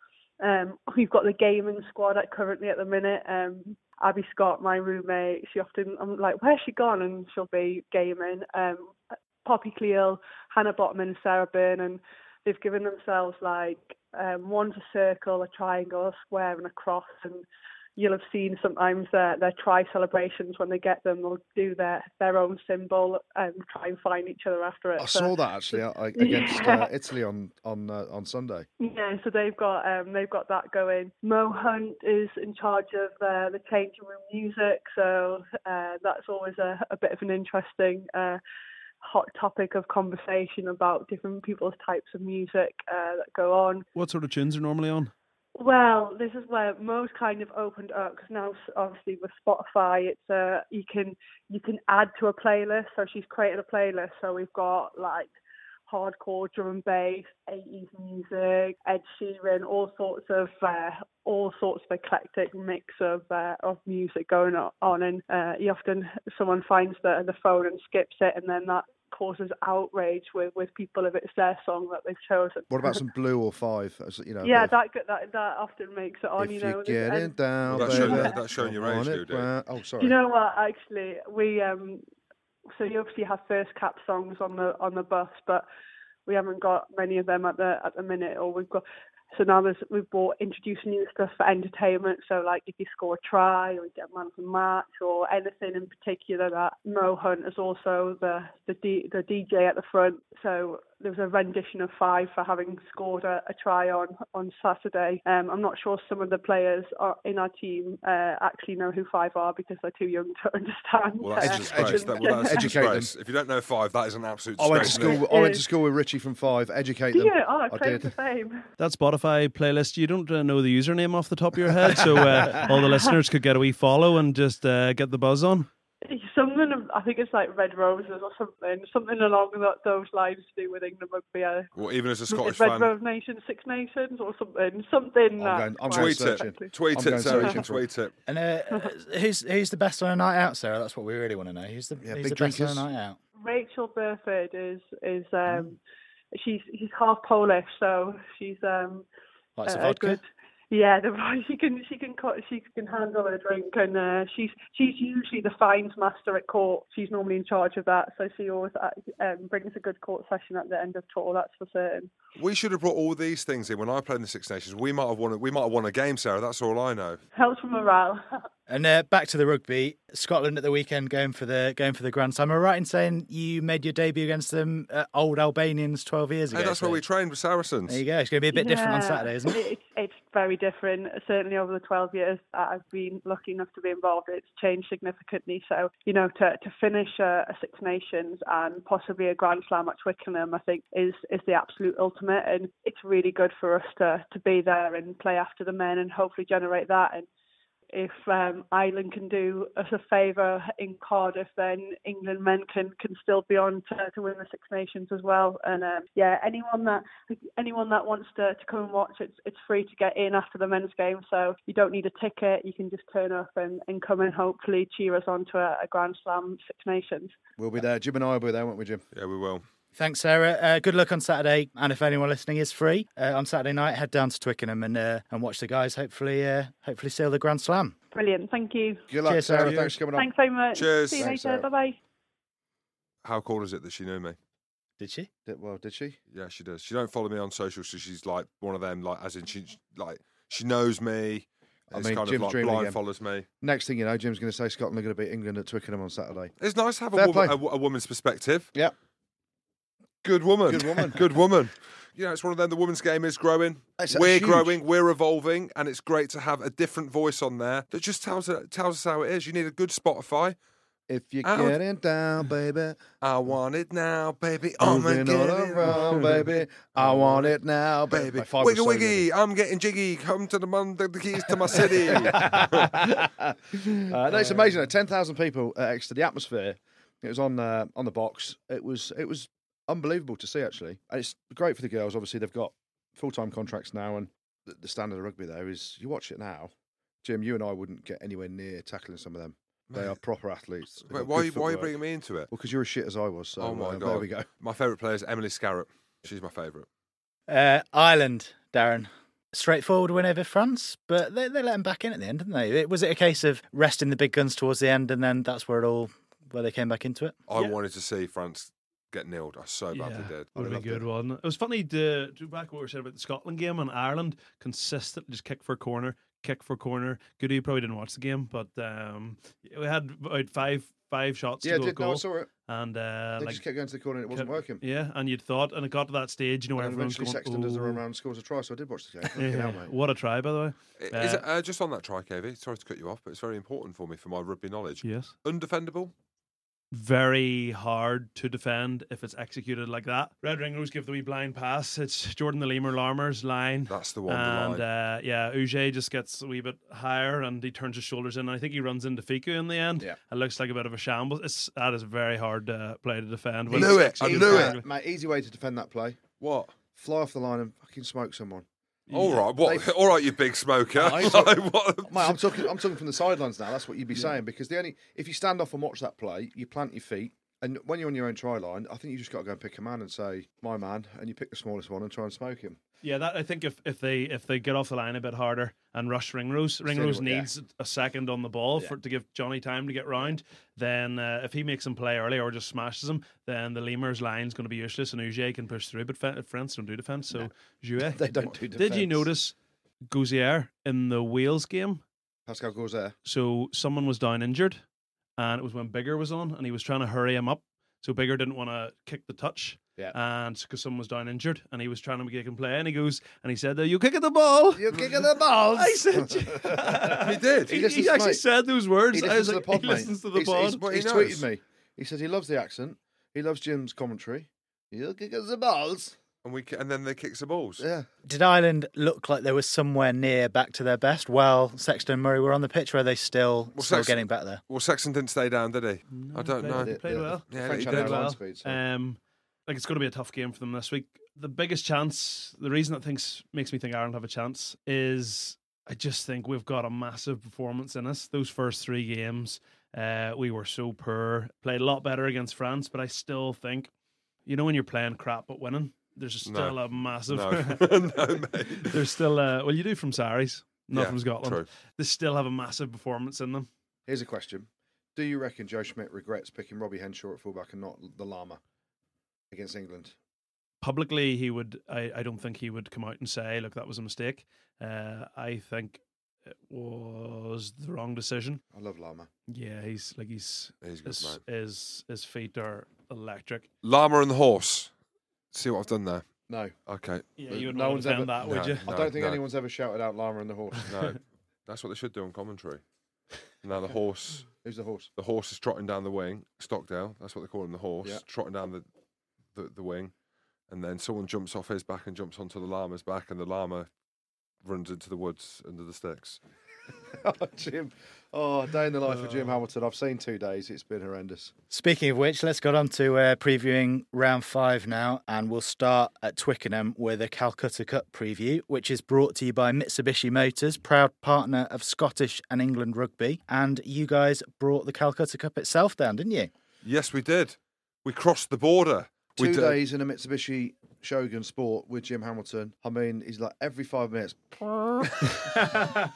Um, we've got the gaming squad at currently at the minute. Um, Abbie Scott, my roommate, she often I'm like, where's she gone? And she'll be gaming. Um, Poppy Cleall, Hannah Botterman, and Sarah Bern, and they've given themselves like um, one's a circle, a triangle, a square, and a cross. And you'll have seen sometimes their their try celebrations when they get them, they'll do their their own symbol and try and find each other after it. I So- saw that actually uh, against uh, Italy on on uh, on Sunday. Yeah, so they've got um, they've got that going. Mo Hunt is in charge of uh, the changing room music, so uh, that's always a, a bit of an interesting uh, hot topic of conversation about different people's types of music uh, that go on. What sort of tunes are normally on? Well, this is where Mo's kind of opened up because now, obviously, with Spotify, it's uh, you can you can add to a playlist. So she's created a playlist. So we've got like hardcore drum and bass, 80s music, Ed Sheeran, all sorts of uh, all sorts of eclectic mix of uh, of music going on. And uh, you often someone finds the the phone and skips it, and then that causes outrage with with people if it's their song that they've chosen. What about some blue or five? As, you know, Yeah, bit that that that often makes it on. if you know, you're there's- getting and- down, That's baby, showing- that's showing your age, want it dude. Oh, sorry. You know what? Actually, we um, so you obviously have first cap songs on the on the bus, but we haven't got many of them at the at the minute. Or we've got so now there's we've brought introducing new stuff for entertainment. So like if you score a try or you get man of the match or anything in particular, that Mo Hunt is also the the D, the DJ at the front. So there was a rendition of five for having scored a, a try on on Saturday. Um, I'm not sure some of the players are, in our team uh, actually know who five are because they're too young to understand. Well, that's a uh, disgrace. That, well, that's Educate them. If you don't know five, that is an absolute I went to school. it? I went to school with Richie from Five. Educate them. yeah, oh, I claim did. to fame. That Spotify playlist, you don't uh, know the username off the top of your head, so uh, all the listeners could get a wee follow and just uh, get the buzz on. Something, I think it's like Red Roses or something, something along that, those lines to do with England rugby. Uh, Well, even as a is Scottish Red fan, Rose Nation, Six Nations, or something, something. I'm that going- I'm tweet it, searching. tweet I'm it, Sarah. searching for it. Tweet it. And uh, who's who's the best on a night out, Sarah? That's what we really want to know. Who's the, Yeah, who's big the best on a night out? Rachael Burford is is Mm. um she's she's half Polish, so she's um Like some a vodka? good. Yeah, the she can she can cut she can handle a drink, and uh, she's she's usually the fines master at court. She's normally in charge of that, so she always uh, um, brings a good court session at the end of tour. That's for certain. We should have brought all these things in when I played in the Six Nations. We might have won. A, we might have won a game, Sarah. That's all I know. Helps with morale. And uh, back to the rugby. Scotland at the weekend going for the going for the Grand Slam. Am I right in saying you made your debut against them, uh, old Albanians, twelve years ago? Hey, that's where we trained with Saracens. There you go. It's going to be a bit different on Saturday, isn't it? It's, it's very different. Certainly over the 12 years that I've been lucky enough to be involved, it's changed significantly. So, you know, to, to finish a, a Six Nations and possibly a Grand Slam at Twickenham, I think is is the absolute ultimate. And it's really good for us to, to be there and play after the men and hopefully generate that. And if um, Ireland can do us a favour in Cardiff, then England men can, can still be on to, to win the Six Nations as well. And um, yeah, anyone that anyone that wants to, to come and watch, it's it's free to get in after the men's game. So you don't need a ticket. You can just turn up and, and come and hopefully cheer us on to a, a Grand Slam Six Nations. We'll be there. Jim and I will be there, won't we, Jim? Yeah, we will. Thanks, Sarah. Uh, good luck on Saturday. And if anyone listening is free uh, on Saturday night, head down to Twickenham and uh, and watch the guys. Hopefully, uh, hopefully seal the Grand Slam. Brilliant. Thank you. Good luck, Cheers, Sarah. Sarah. Thanks for coming on. Thanks so much. Cheers. See you Thanks, later. Bye bye. How cool is it that she knew me? Did she? Did, well, did she? Yeah, she does. She don't follow me on social, so she's like one of them. Like, as in, she like she knows me. I It's mean, kind Jim's of like dreaming blind again. follows me. Next thing you know, Jim's going to say Scotland are going to beat England at Twickenham on Saturday. It's nice to have a, woman, a, a woman's perspective. Yeah. Good woman. Good woman. Good woman. You know, it's one of them. The women's game is growing. It's we're huge. growing. We're evolving, and it's great to have a different voice on there that just tells it, tells us how it is. You need a good Spotify. If you're Out. getting down, baby, I want it now, baby. I'm moving getting all it around, baby, I want it now, baby. baby. My five was Wiggy so wiggy, I'm getting jiggy. Come to the man, the keys to my city. uh, no, it's amazing. Ten thousand people at Exeter. The atmosphere. It was on uh, on the box. It was it was unbelievable to see actually. And it's great for the girls. Obviously, they've got full time contracts now, and the, the standard of rugby there is you watch it now. Jim, you and I wouldn't get anywhere near tackling some of them. They are proper athletes. They've Wait, got why, why are you bringing me into it? Well, because you're as shit as I was. So Oh my uh, god! There we go. My favourite player is Emily Scarratt. She's my favourite. Uh, Ireland, Darren. Straightforward win over France, but they, they let them back in at the end, didn't they? It- Was it a case of resting the big guns towards the end, and then that's where it all where they came back into it? I Yeah. wanted to see France get nailed. I so badly did. Would have been good it. one. It was funny to do back what we were saying about the Scotland game and Ireland consistently just kick for a corner, kick for a corner. Goody probably didn't watch the game, but um, we had about five five shots Yeah, to go did no, I saw it. and uh, They like just kept going to the corner and it wasn't kept- working. yeah, and you'd thought, and it got to that stage, you know, where And everyone's eventually going, Sexton does the run around scores a try, so I did watch the game. Fucking hell, Yeah, mate. what a try, by the way. I- Is Uh, it, uh, just on that try, KV, sorry to cut you off, but it's very important for me for my rugby knowledge. Yes. Undefendable? Very hard to defend if it's executed like that. Red Ringers give the wee blind pass. It's Jordan the Lemur Larmour's line. That's the one. the And line. uh, yeah, Uge just gets a wee bit higher and he turns his shoulders in. I think he runs into Fickou in the end. Yeah. It looks like a bit of a shambles. It's, that is a very hard uh, play to defend. I Knew it, I knew it. correctly. Mate, easy way to defend that play. what? Fly off the line and fucking smoke someone. All right, what? They- All right, you big smoker. I Like, what? Mate, I'm talking. I'm talking from the sidelines now. That's what you'd be saying because the only if you stand off and watch that play, you plant your feet, and when you're on your own try line, I think you just got to go and pick a man and say, "My man," and you pick the smallest one and try and smoke him. Yeah, that I think if, if they if they get off the line a bit harder and rush Ringrose, Ringrose yeah. needs a second on the ball Yeah. for to give Johnny time to get round. Then uh, if he makes him play early or just smashes him, then the Lemurs line's going to be useless and Uge can push through. But fe- France don't do defense, so Jouet. They don't do. Did you notice Gaüzère in the Wales game? Pascal there? So someone was down injured, and it was when Biggar was on, and he was trying to hurry him up. So Biggar didn't want to kick the touch, Yeah. and because someone was down injured, and he was trying to make him play, and he goes and he said, "You kicking the ball." You're kicking the balls. I said, He did. He, He he actually mate. said those words. He I was listens to like, the pod, he mate. listens to the he's, pod. He's, he's tweeted me. He said he loves the accent. He loves Jim's commentary. You're kicking the balls. And we and then they kick the balls. Yeah. Did Ireland look like they were somewhere near back to their best while Sexton and Murray were on the pitch? Or are they still Well, still Sexton- getting back there? Well, Sexton didn't stay down, did he? I don't played- know. He played Yeah. well. Yeah, French he did no well. speed. So. Um, like it's going to be a tough game for them this week. The biggest chance, the reason that thinks makes me think Ireland have a chance is I just think we've got a massive performance in us. Those first three games, uh, we were so poor. Played a lot better against France, but I still think, you know, when you're playing crap but winning, there's No. still a massive. No, no, mate. there's still a well, you do from Saris, not Yeah, from Scotland. True. They still have a massive performance in them. Here's a question: Do you reckon Joe Schmidt regrets picking Robbie Henshaw at fullback and not the Llama against England? publicly he would I, I don't think he would come out and say look that was a mistake uh, i think it was the wrong decision I love Llama. yeah he's like he's He's good, his, his his feet are electric Llama and the horse. See what I've done there? No, Okay. yeah you would No one's defend ever- that would No. you I don't think no. anyone's ever shouted out Llama and the horse. No. That's what they should do on commentary. Now the horse Who's the horse? the horse is trotting down the wing, Stockdale, that's what they call him, the horse, Yeah. trotting down the, the, the wing, and then someone jumps off his back and jumps onto the llama's back, and the llama runs into the woods under the sticks. oh, Jim. Oh, day in the life of Jim Hamilton. I've seen two days. It's been horrendous. Speaking of which, let's get on to uh, previewing round five now, and we'll start at Twickenham with a Calcutta Cup preview, which is brought to you by Mitsubishi Motors, proud partner of Scottish and England rugby. And you guys brought the Calcutta Cup itself down, didn't you? Yes, we did. We crossed the border. We Two did. days in a Mitsubishi Shogun Sport with Jim Hamilton. I mean, he's like every five minutes.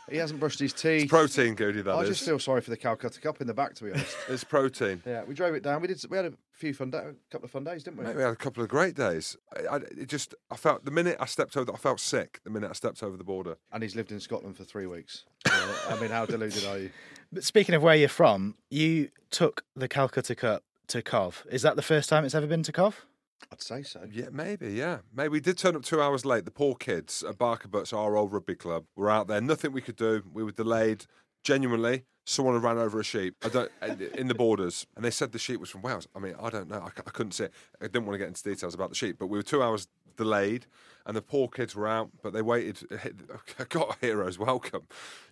he hasn't brushed his teeth. It's protein, Goody, that I is. just feel sorry for the Calcutta Cup in the back, to be honest. It's protein. yeah, we drove it down. We did. We had a few fun, da- a couple of fun days, didn't we? Mate, we had a couple of great days. I, I it just, I felt the minute I stepped over, I felt sick. The minute I stepped over the border. And he's lived in Scotland for three weeks. Yeah, I mean, how deluded are you? But speaking of where you're from, you took the Calcutta Cup to Cov. Is that the first time it's ever been to Cov? I'd say so. Yeah, maybe. Yeah, maybe we did turn up two hours late. The poor kids at Barker Butts, our old rugby club, were out there. Nothing we could do. We were delayed. Genuinely, someone had ran over a sheep. I don't in the borders, and they said the sheep was from Wales. I mean, I don't know. I couldn't say. I didn't want to get into details about the sheep, but we were two hours delayed, and the poor kids were out, but they waited. I got a hero's welcome,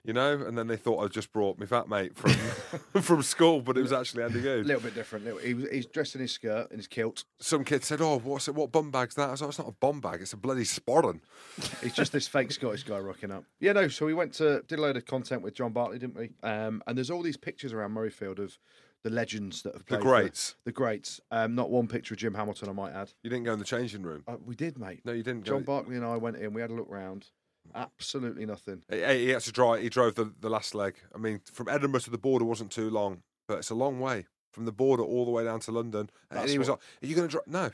you know. And then they thought I just brought my fat mate from from school, but it was actually Andy A little bit different. Little- He was, he's dressed in his skirt and his kilt. Some kid said, "Oh, what's it? What bum bag's that?" I was like, "It's not a bum bag. It's a bloody sporran." it's just this fake Scottish guy rocking up. Yeah, no. So we went to did a load of content with John Barclay, didn't we? Um, and there's all these pictures around Murrayfield of the legends that have The played. for- greats. the greats. Um, not one picture of Jim Hamilton, I might add. You didn't go in the changing room. Uh, we did, mate. No, you didn't go. John Barclay and I went in. We had a look round. Absolutely nothing. He, he had to drive. He drove the, the last leg. I mean, from Edinburgh to the border wasn't too long, but it's a long way from the border all the way down to London. and That's he was what- like, "Are you going to drive?" No,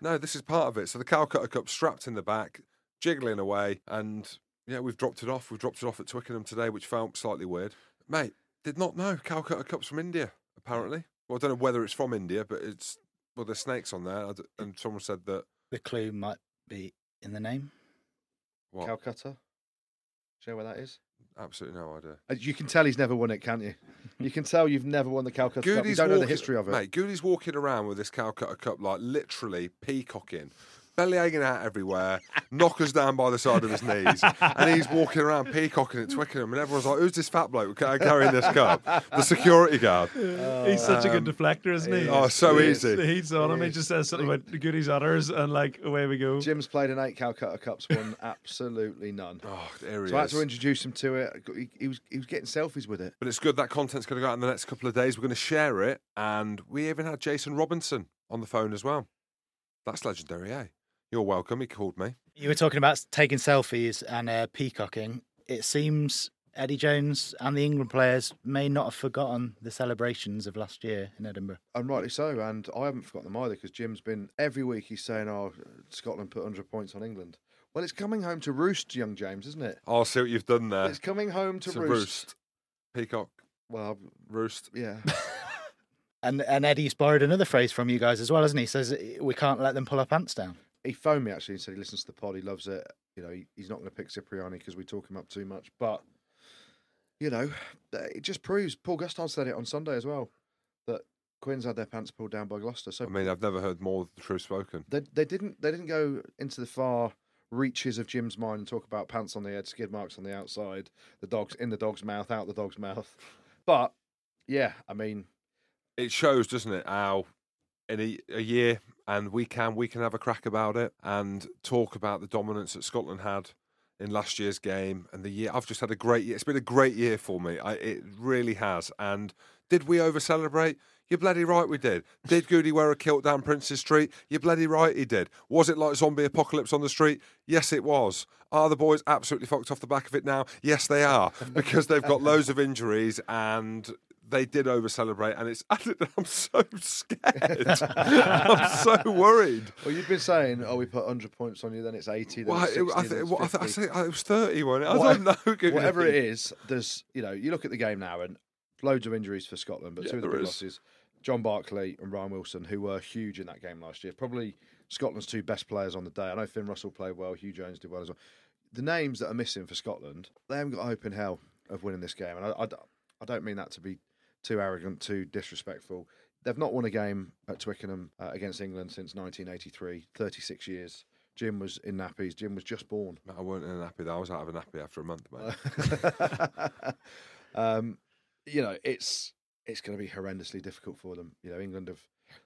no. This is part of it. So the Calcutta Cup strapped in the back, jiggling away, and yeah, we've dropped it off. We've dropped it off at Twickenham today, which felt slightly weird. Mate, did not know Calcutta Cup's from India. Apparently, well, I don't know whether it's from India, but it's well, there's snakes on there, and someone said that. The clue might be in the name. What? Calcutta. Do you know where that is? Absolutely no idea. Uh, You can tell he's never won it, can't you? You can tell you've never won the Calcutta Cup. You don't know the history of it. Mate, Goody's walking around with this Calcutta Cup, like literally peacocking, belly hanging out everywhere, knockers down by the side of his knees, and he's walking around peacocking at Twickenham, and everyone's like, "Who's this fat bloke carrying this cup?" The security guard. He's such a good deflector, isn't he? Oh, so He easy. The heat's on him. He just says something about the goodies others, and like away we go. Jim's played in eight Calcutta Cups, won absolutely none. Oh, there he So I had is. to introduce him to it. He, he was he was getting selfies with it. But it's good that content's going to go out in the next couple of days. We're going to share it, and we even had Jason Robinson on the phone as well. That's legendary, eh? You're welcome. He called me. You were talking about taking selfies and uh, peacocking. It seems Eddie Jones and the England players may not have forgotten the celebrations of last year in Edinburgh. And rightly so. And I haven't forgotten them either because Jim's been every week he's saying, "Oh, Scotland put 100 points on England." Well, it's coming home to roost, young James, isn't it? I'll see what you've done there. It's coming home to It's a roost. roost. Peacock, Well, roost. yeah. And and Eddie's borrowed another phrase from you guys as well, hasn't he? He says we can't let them pull our pants down. He phoned me actually and said he listens to the pod. He loves it. You know, he, he's not going to pick Cipriani because we talk him up too much. But you know, it just proves. Paul Gustard said it on Sunday as well that Quins had their pants pulled down by Gloucester. So I mean, I've never heard more of the truth spoken. they they didn't they didn't go into the far reaches of Jim's mind and talk about pants on the head, skid marks on the outside, the dogs in the dog's mouth, out the dog's mouth. But yeah, I mean, It shows, doesn't it, how in a, a year and we can we can have a crack about it and talk about the dominance that Scotland had in last year's game and the year. I've just had a great year. It's been a great year for me. I, it really has. And did we over celebrate? You're bloody right we did. Did Goody wear a kilt down Princes Street? You're bloody right he did. Was it like zombie apocalypse on the street? Yes, it was. Are the boys absolutely fucked off the back of it now? Yes, they are because they've got loads of injuries and they did over celebrate. And it's I'm so scared. I'm so worried. well, you've been saying, oh, we put 100 points on you, then it's 80, then Well, it's 60, I, think, well, I, I 50. think it was 30, wasn't it? I What- don't know. Goody. whatever it is, there's you know you look at the game now and loads of injuries for Scotland, but Yeah, two of the big is. losses, John Barclay and Ryan Wilson, who were huge in that game last year, probably Scotland's two best players on the day. I know Finn Russell played well, Huw Jones did well as well. The names that are missing for Scotland, they haven't got hope in hell of winning this game, and I—I don't mean that to be too arrogant, too disrespectful. They've not won a game at Twickenham uh, against England since 1983, 36 years. Jim was in nappies. Jim was just born. I weren't in a nappy. though. I was out of a nappy after a month, mate. um, you know, it's it's going to be horrendously difficult for them. You know, England have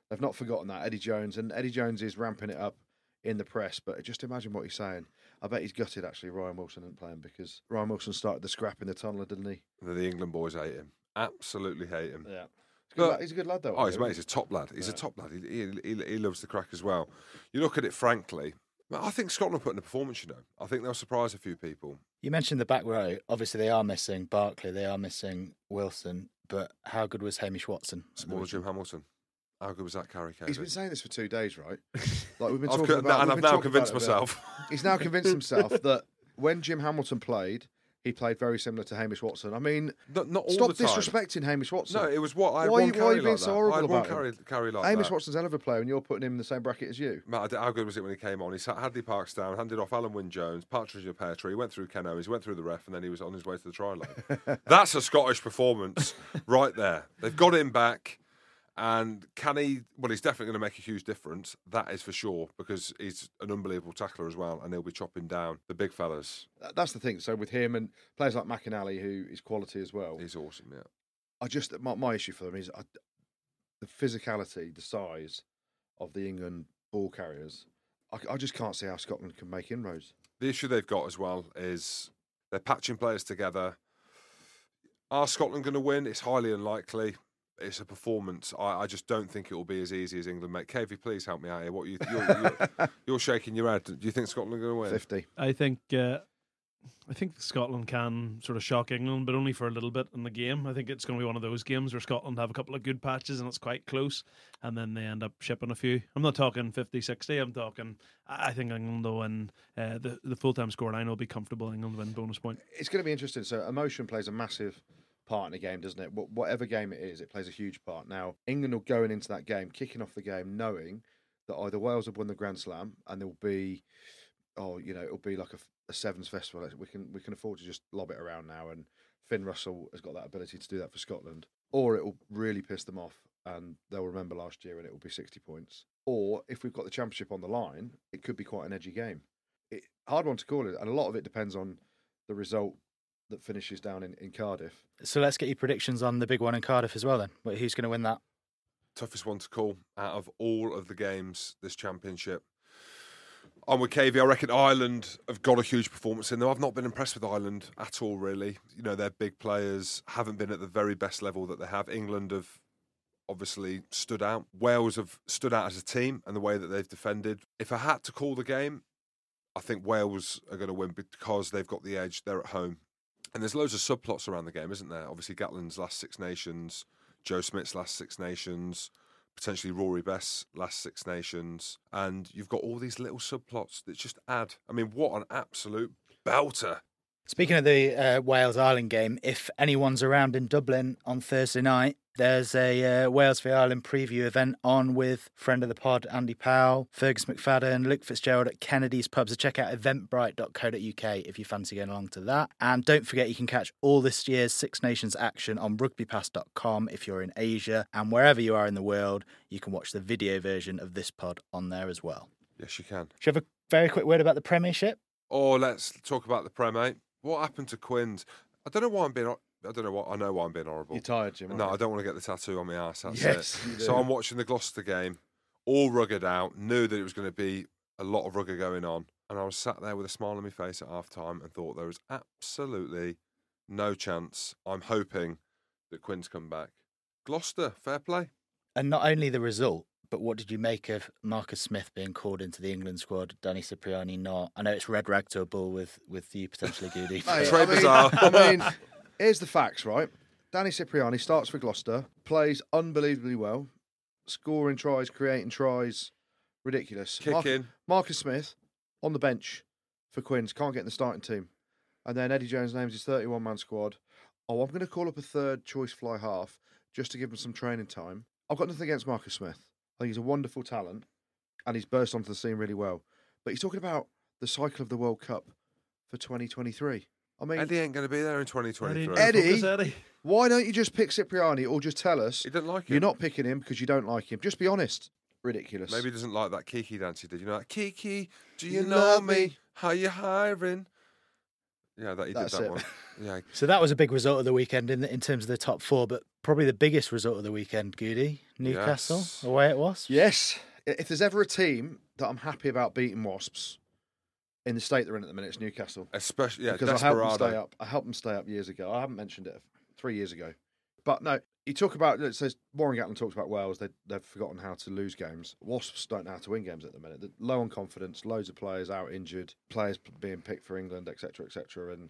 they've not forgotten that Eddie Jones and Eddie Jones is ramping it up in the press. But just imagine what he's saying. I bet he's gutted actually. Ryan Wilson didn't play him because Ryan Wilson started the scrap in the tunnel, didn't he? the England boys hate him. Absolutely hate him. Yeah. He's, a good But- lad, he's a good lad though. Oh, he's mate. He's a top lad. He's a top lad. He, he, he, he loves the crack as well. You look at it frankly, I think Scotland put in a performance. You know, I think they'll surprise a few people. You mentioned the back row. Obviously, they are missing Barclay, they are missing Wilson, but how good was Hamish Watson? Smaller Jim Hamilton. How good was that carry? He's been saying this for two days, right? Like we've been I've talking about, and we've I've been now convinced about it a bit. myself. He's now convinced himself that when Jim Hamilton played, he played very similar to Hamish Watson. I mean, Not, not all stop the time. disrespecting Hamish Watson. No, it was what I had Why one you- why carry you being like so horrible I had one about carry, carry like Hamish that. Watson's a hell of a player, and you're putting him in the same bracket as you. Matt, how good was it when he came on? He sat Hadleigh Parkes down, handed off Alun Wyn Jones, Partridge and Pear Tree, he went through Ken Owens, he went through the ref, and then he was on his way to the try line. That's a Scottish performance right there. They've got him back, and can he? Well, he's definitely going to make a huge difference. That is for sure because he's an unbelievable tackler as well, and he'll be chopping down the big fellas. That's the thing. So with him and players like McInally, who is quality as well, He's awesome. Yeah. I just my, my issue for them is I, the physicality, the size of the England ball carriers. I, I just can't see how Scotland can make inroads. The issue they've got as well is they're patching players together. Are Scotland going to win? It's highly unlikely. It's a performance. I, I just don't think it will be as easy as England, mate. KV, please help me out here. What you you're, you're, you're shaking your head? Do you think Scotland are going to win? Fifty. I think uh, I think Scotland can sort of shock England, but only for a little bit in the game. I think it's going to be one of those games where Scotland have a couple of good patches and it's quite close, and then they end up shipping a few. I'm not talking 50 60. I'm talking, I I think England will win. Uh, the, the full time scoreline will be comfortable. England win bonus point. It's going to be interesting. So emotion plays a massive part in the game, doesn't it? Wh- Whatever game it is, it plays a huge part. Now England are going into that game, kicking off the game, knowing that either Wales have won the Grand Slam and there'll be, oh, you know, it'll be like a sevens festival. We can we can afford to just lob it around now, and Finn Russell has got that ability to do that for Scotland. Or it will really piss them off, and they'll remember last year, and it will be sixty points. Or if we've got the championship on the line, it could be quite an edgy game. It, hard one to call it, and a lot of it depends on the result that finishes down in, in Cardiff. So let's get your predictions on the big one in Cardiff as well. Then, Wait, who's going to win that? Toughest one to call out of all of the games this championship. I'm with KV. I reckon Ireland have got a huge performance in them. I've not been impressed with Ireland at all, really. You know, they're big players, haven't been at the very best level that they have. England have obviously stood out. Wales have stood out as a team and the way that they've defended. If I had to call the game, I think Wales are going to win because they've got the edge. They're at home. And there's loads of subplots around the game, isn't there? Obviously, Gatland's last Six Nations, Joe Schmidt's last Six Nations, potentially Rory Best's last Six Nations. And you've got all these little subplots that just add. I mean, what an absolute belter. Speaking of the uh, Wales Ireland game, if anyone's around in Dublin on Thursday night, there's a uh, Wales v Ireland preview event on with friend of the pod Andy Powell, Fergus McFadden, Luke Fitzgerald at Kennedy's Pub. So check out eventbrite.co.uk if you fancy going along to that. And don't forget you can catch all this year's Six Nations action on rugbypass.com if you're in Asia. And wherever you are in the world, you can watch the video version of this pod on there as well. Yes, you can. Should have a very quick word about the Premiership? Oh, let's talk about the Prem, mate. What happened to Quins? I don't know why I'm being. Hor- I don't know what. I know why I'm being horrible. You're tired, Jim. No, you? I don't want to get the tattoo on my ass. That's Yes, it. So. I'm watching the Gloucester game, all rugged out. Knew that it was going to be a lot of rugger going on, and I was sat there with a smile on my face at half time and thought there was absolutely no chance. I'm hoping that Quins come back. Gloucester, fair play. And not only the result, but what did you make of Marcus Smith being called into the England squad? Danny Cipriani not. I know it's red rag to a bull with with you potentially, Goody. Mate, Very I mean, bizarre. I mean, here's the facts, right? Danny Cipriani starts for Gloucester, plays unbelievably well, scoring tries, creating tries, ridiculous. Kicking. Marcus Smith on the bench for Quins, can't get in the starting team. And then Eddie Jones names his 31 man squad. Oh, I'm going to call up a third choice fly half just to give him some training time. I've got nothing against Marcus Smith. I think he's a wonderful talent and he's burst onto the scene really well. But he's talking about the cycle of the World Cup for 2023. I mean, Eddie ain't going to be there in 2023. Eddie? Focus, Eddie. why don't you just pick Cipriani or just tell us He didn't like it. you're not picking him because you don't like him? Just be honest. Ridiculous. Maybe he doesn't like that Kiki dance he did. You know, that Kiki, do you, You know me? me. How you hiring? Yeah, that he That's did that it. one. Yeah, So that was a big result of the weekend in in terms of the top four, but probably the biggest result of the weekend, Goody. Newcastle, Yes. the way it was. Yes. If there's ever a team that I'm happy about beating Wasps in the state they're in at the minute, it's Newcastle. especially yeah, because I helped them stay up. I helped them stay up years ago. I haven't mentioned it three years ago. But no, you talk about it says Warren Gatland talks about Wales. They they've forgotten how to lose games. Wasps don't know how to win games at the minute. They're low on confidence, loads of players out injured, players being picked for England, etc., etc. And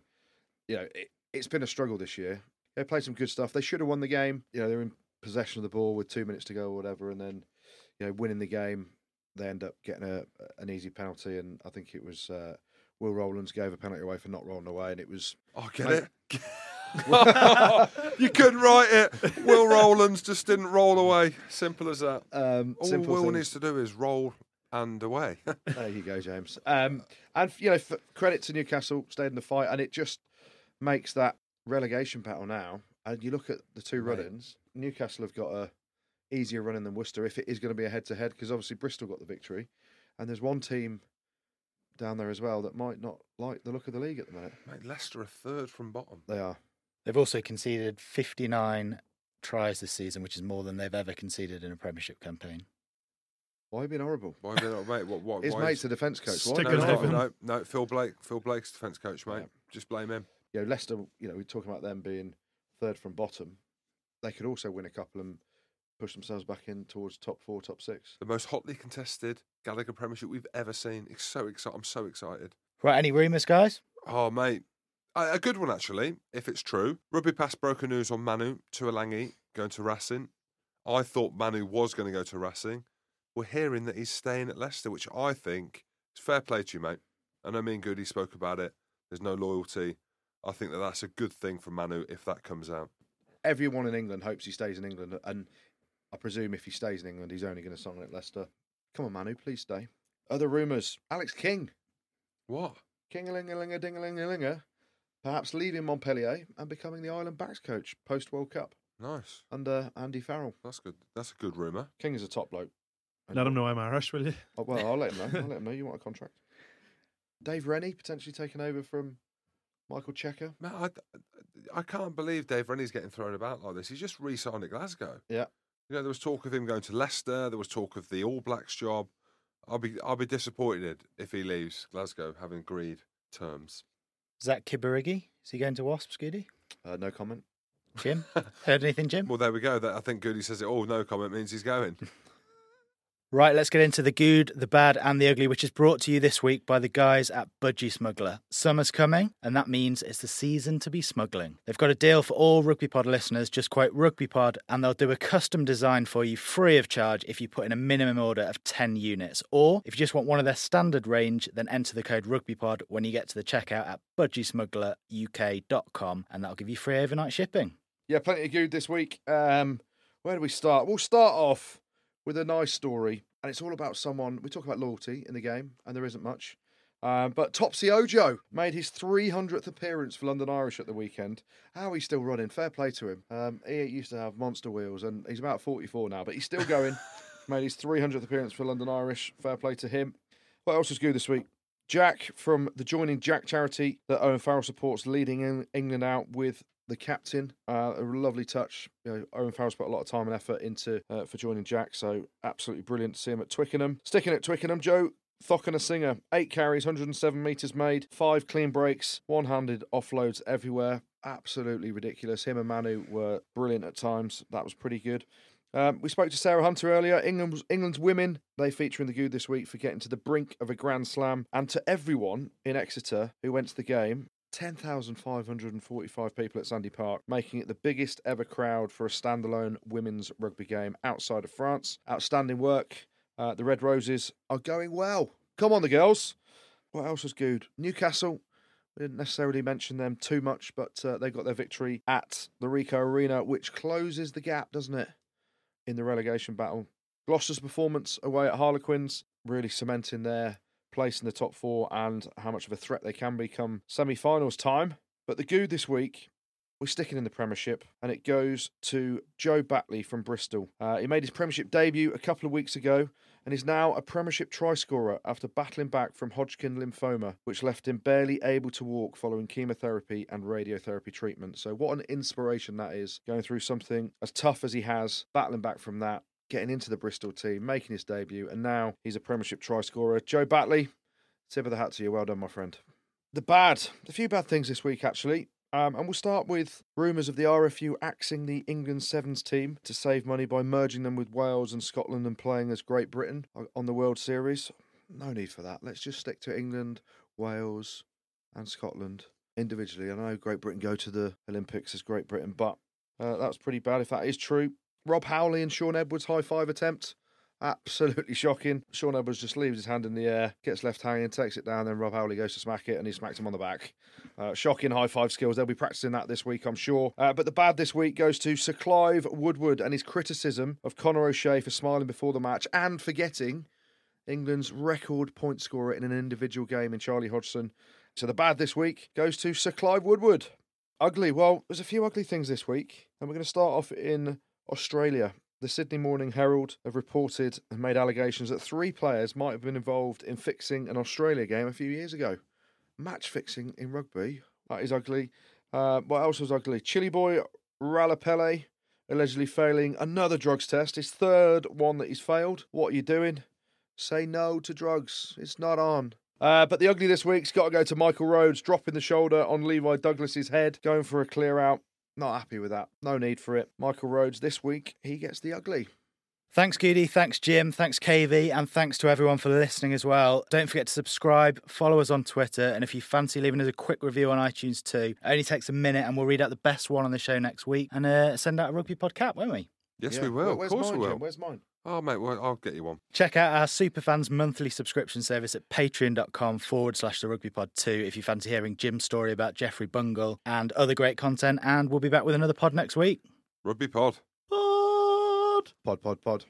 you know it, it's been a struggle this year. They played some good stuff. They should have won the game. You know they're in possession of the ball with two minutes to go or whatever, and then you know winning the game. They end up getting a an easy penalty, and I think it was. Uh, Will Rowlands gave a penalty away for not rolling away, and it was Oh, get Mate. it? you couldn't write it. Will Rowlands just didn't roll away. Simple as that. um, All Will things. needs to do is roll and away. There you go, James. Um, and you know, credit to Newcastle, stayed in the fight, and it just makes that relegation battle now. And you look at the two Right. run-ins. Newcastle have got a easier running than Worcester if it is going to be a head-to-head, because obviously Bristol got the victory, and there's one team down there as well that might not like the look of the league at the minute. Mate, Leicester are third from bottom. They are. They've also conceded 59 tries this season, which is more than they've ever conceded in a Premiership campaign. Why are you being horrible? Why they not, mate? What? What? His mate's is- a defence coach. Why? Stick no, with it's it, not, Ivan. no, no. Phil Blake. Phil Blake's defence coach, mate. Yeah. Just blame him. you know, Leicester, you know, we're talking about them being third from bottom. They could also win a couple and push themselves back in towards top four, top six. The most hotly contested Gallagher Premiership we've ever seen. It's so excited. I'm so excited. Right, any rumours, guys? Oh, mate. A a good one, actually, if it's true. Rugby Pass broken news on Manu to Tuilagi going to Racing. I thought Manu was going to go to Racing. We're hearing that he's staying at Leicester, which I think is fair play to you, mate. I know me and Goody spoke about it. There's no loyalty. I think that that's a good thing for Manu if that comes out. Everyone in England hopes he stays in England, and I presume if he stays in England, he's only going to sign at Leicester. Come on, Manu, please stay. Other rumours: Alex King, What? King a ling a ling a ding a ling a linger, perhaps leaving Montpellier and becoming the Ireland backs coach post World Cup Nice. under Andy Farrell. That's good. That's a good rumour. King is a top bloke. Let him know I'm Irish, will you? Oh, well, I'll let him know. I'll let him know you want a contract. Dave Rennie potentially taking over from Michael Cheika. Man, I, I can't believe Dave Rennie's getting thrown about like this. He's just re-signed at Glasgow. Yeah. You know, there was talk of him going to Leicester. There was talk of the All Blacks job. I'll be I'll be disappointed if he leaves Glasgow having agreed terms. Zach Kibirige? Is he going to Wasps, Goody? Uh, no comment. Jim? Heard anything, Jim? Well, there we go. That I think Goody says it all. No comment means he's going. Right, let's get into the good, the bad, and the ugly, which is brought to you this week by the guys at Budgie Smuggler. Summer's coming, and that means it's the season to be smuggling. They've got a deal for all Rugby Pod listeners. Just quote Rugby Pod, and they'll do a custom design for you free of charge if you put in a minimum order of 10 units. Or if you just want one of their standard range, then enter the code Rugby Pod when you get to the checkout at budgiesmuggleruk.com, and that'll give you free overnight shipping. Yeah, plenty of good this week. Um, where do we start? We'll start off with a nice story, and it's all about someone. We talk about loyalty in the game, and there isn't much. Um, but Topsy Ojo made his 300th appearance for London Irish at the weekend. How he's still running. Fair play to him. Um, he used to have monster wheels, and he's about 44 now, but he's still going. made his 300th appearance for London Irish. Fair play to him. What else was good this week? Jack from the Joining Jack charity that Owen Farrell supports, leading in England out with the captain. Uh, a lovely touch. You know, Owen Farrell's put a lot of time and effort into uh, for joining Jack, so absolutely brilliant to see him at Twickenham. Sticking at Twickenham, Joe Cokanasiga, eight carries, 107 metres made, five clean breaks, one handed offloads everywhere. Absolutely ridiculous. Him and Manu were brilliant at times. That was pretty good. Um, we spoke to Sarah Hunter earlier. England's, England's women, they feature in the good this week for getting to the brink of a Grand Slam. And to everyone in Exeter who went to the game, 10,545 people at Sandy Park, making it the biggest ever crowd for a standalone women's rugby game outside of France. Outstanding work. Uh, the Red Roses are going well. Come on, the girls. What else was good? Newcastle. We didn't necessarily mention them too much, but uh, they got their victory at the Ricoh Arena, which closes the gap, doesn't it, in the relegation battle. Gloucester's performance away at Harlequins really cementing their place in the top four and how much of a threat they can become semi finals time. But the good this week, we're sticking in the Premiership, and it goes to Joe Batley from Bristol. Uh, he made his Premiership debut a couple of weeks ago and is now a Premiership try scorer after battling back from Hodgkin lymphoma, which left him barely able to walk following chemotherapy and radiotherapy treatment. So, what an inspiration that is, going through something as tough as he has, battling back from that, getting into the Bristol team, making his debut, and now he's a Premiership try scorer. Joe Batley, tip of the hat to you. Well done, my friend. The bad, a few bad things this week, actually. Um, and we'll start with rumours of the RFU axing the England Sevens team to save money by merging them with Wales and Scotland and playing as Great Britain on the World Series. No need for that. Let's just stick to England, Wales, and Scotland individually. I know Great Britain go to the Olympics as Great Britain, but uh, that's pretty bad if that is true. Rob Howley and Shaun Edwards high five attempt. Absolutely shocking. Shaun Edwards just leaves his hand in the air, gets left hanging, takes it down, then Rob Howley goes to smack it and he smacks him on the back. Uh, shocking high five skills. They'll be practicing that this week, I'm sure. Uh, but the bad this week goes to Sir Clive Woodward and his criticism of Conor O'Shea for smiling before the match and forgetting England's record point scorer in an individual game in Charlie Hodgson. So the bad this week goes to Sir Clive Woodward. Ugly. Well, there's a few ugly things this week, and we're going to start off in Australia. The Sydney Morning Herald have reported and made allegations that three players might have been involved in fixing an Australia game a few years ago. Match fixing in rugby. That is ugly. Uh, what else was ugly? Chili boy Ralapele allegedly failing another drugs test. His third one that he's failed. What are you doing? Say no to drugs. It's not on. Uh, but the ugly this week's got to go to Michael Rhodes dropping the shoulder on Levi Douglas's head, going for a clear out. Not happy with that. No need for it. Michael Rhodes this week, he gets the ugly. Thanks, Goodey. Thanks, Jim. Thanks, KV. And thanks to everyone for listening as well. Don't forget to subscribe, follow us on Twitter. And if you fancy leaving us a quick review on iTunes too, it only takes a minute and we'll read out the best one on the show next week and uh, send out a Rugby Pod cap, won't we? Yes, Yeah. we will. Where's of course mine, we will. Jim? Where's mine? Oh, mate, well, I'll get you one. Check out our Superfans monthly subscription service at patreon.com forward slash the rugby pod 2 if you fancy hearing Jim's story about Jeffrey Bungle and other great content. And we'll be back with another pod next week. Rugby pod. Pod. Pod, pod, pod.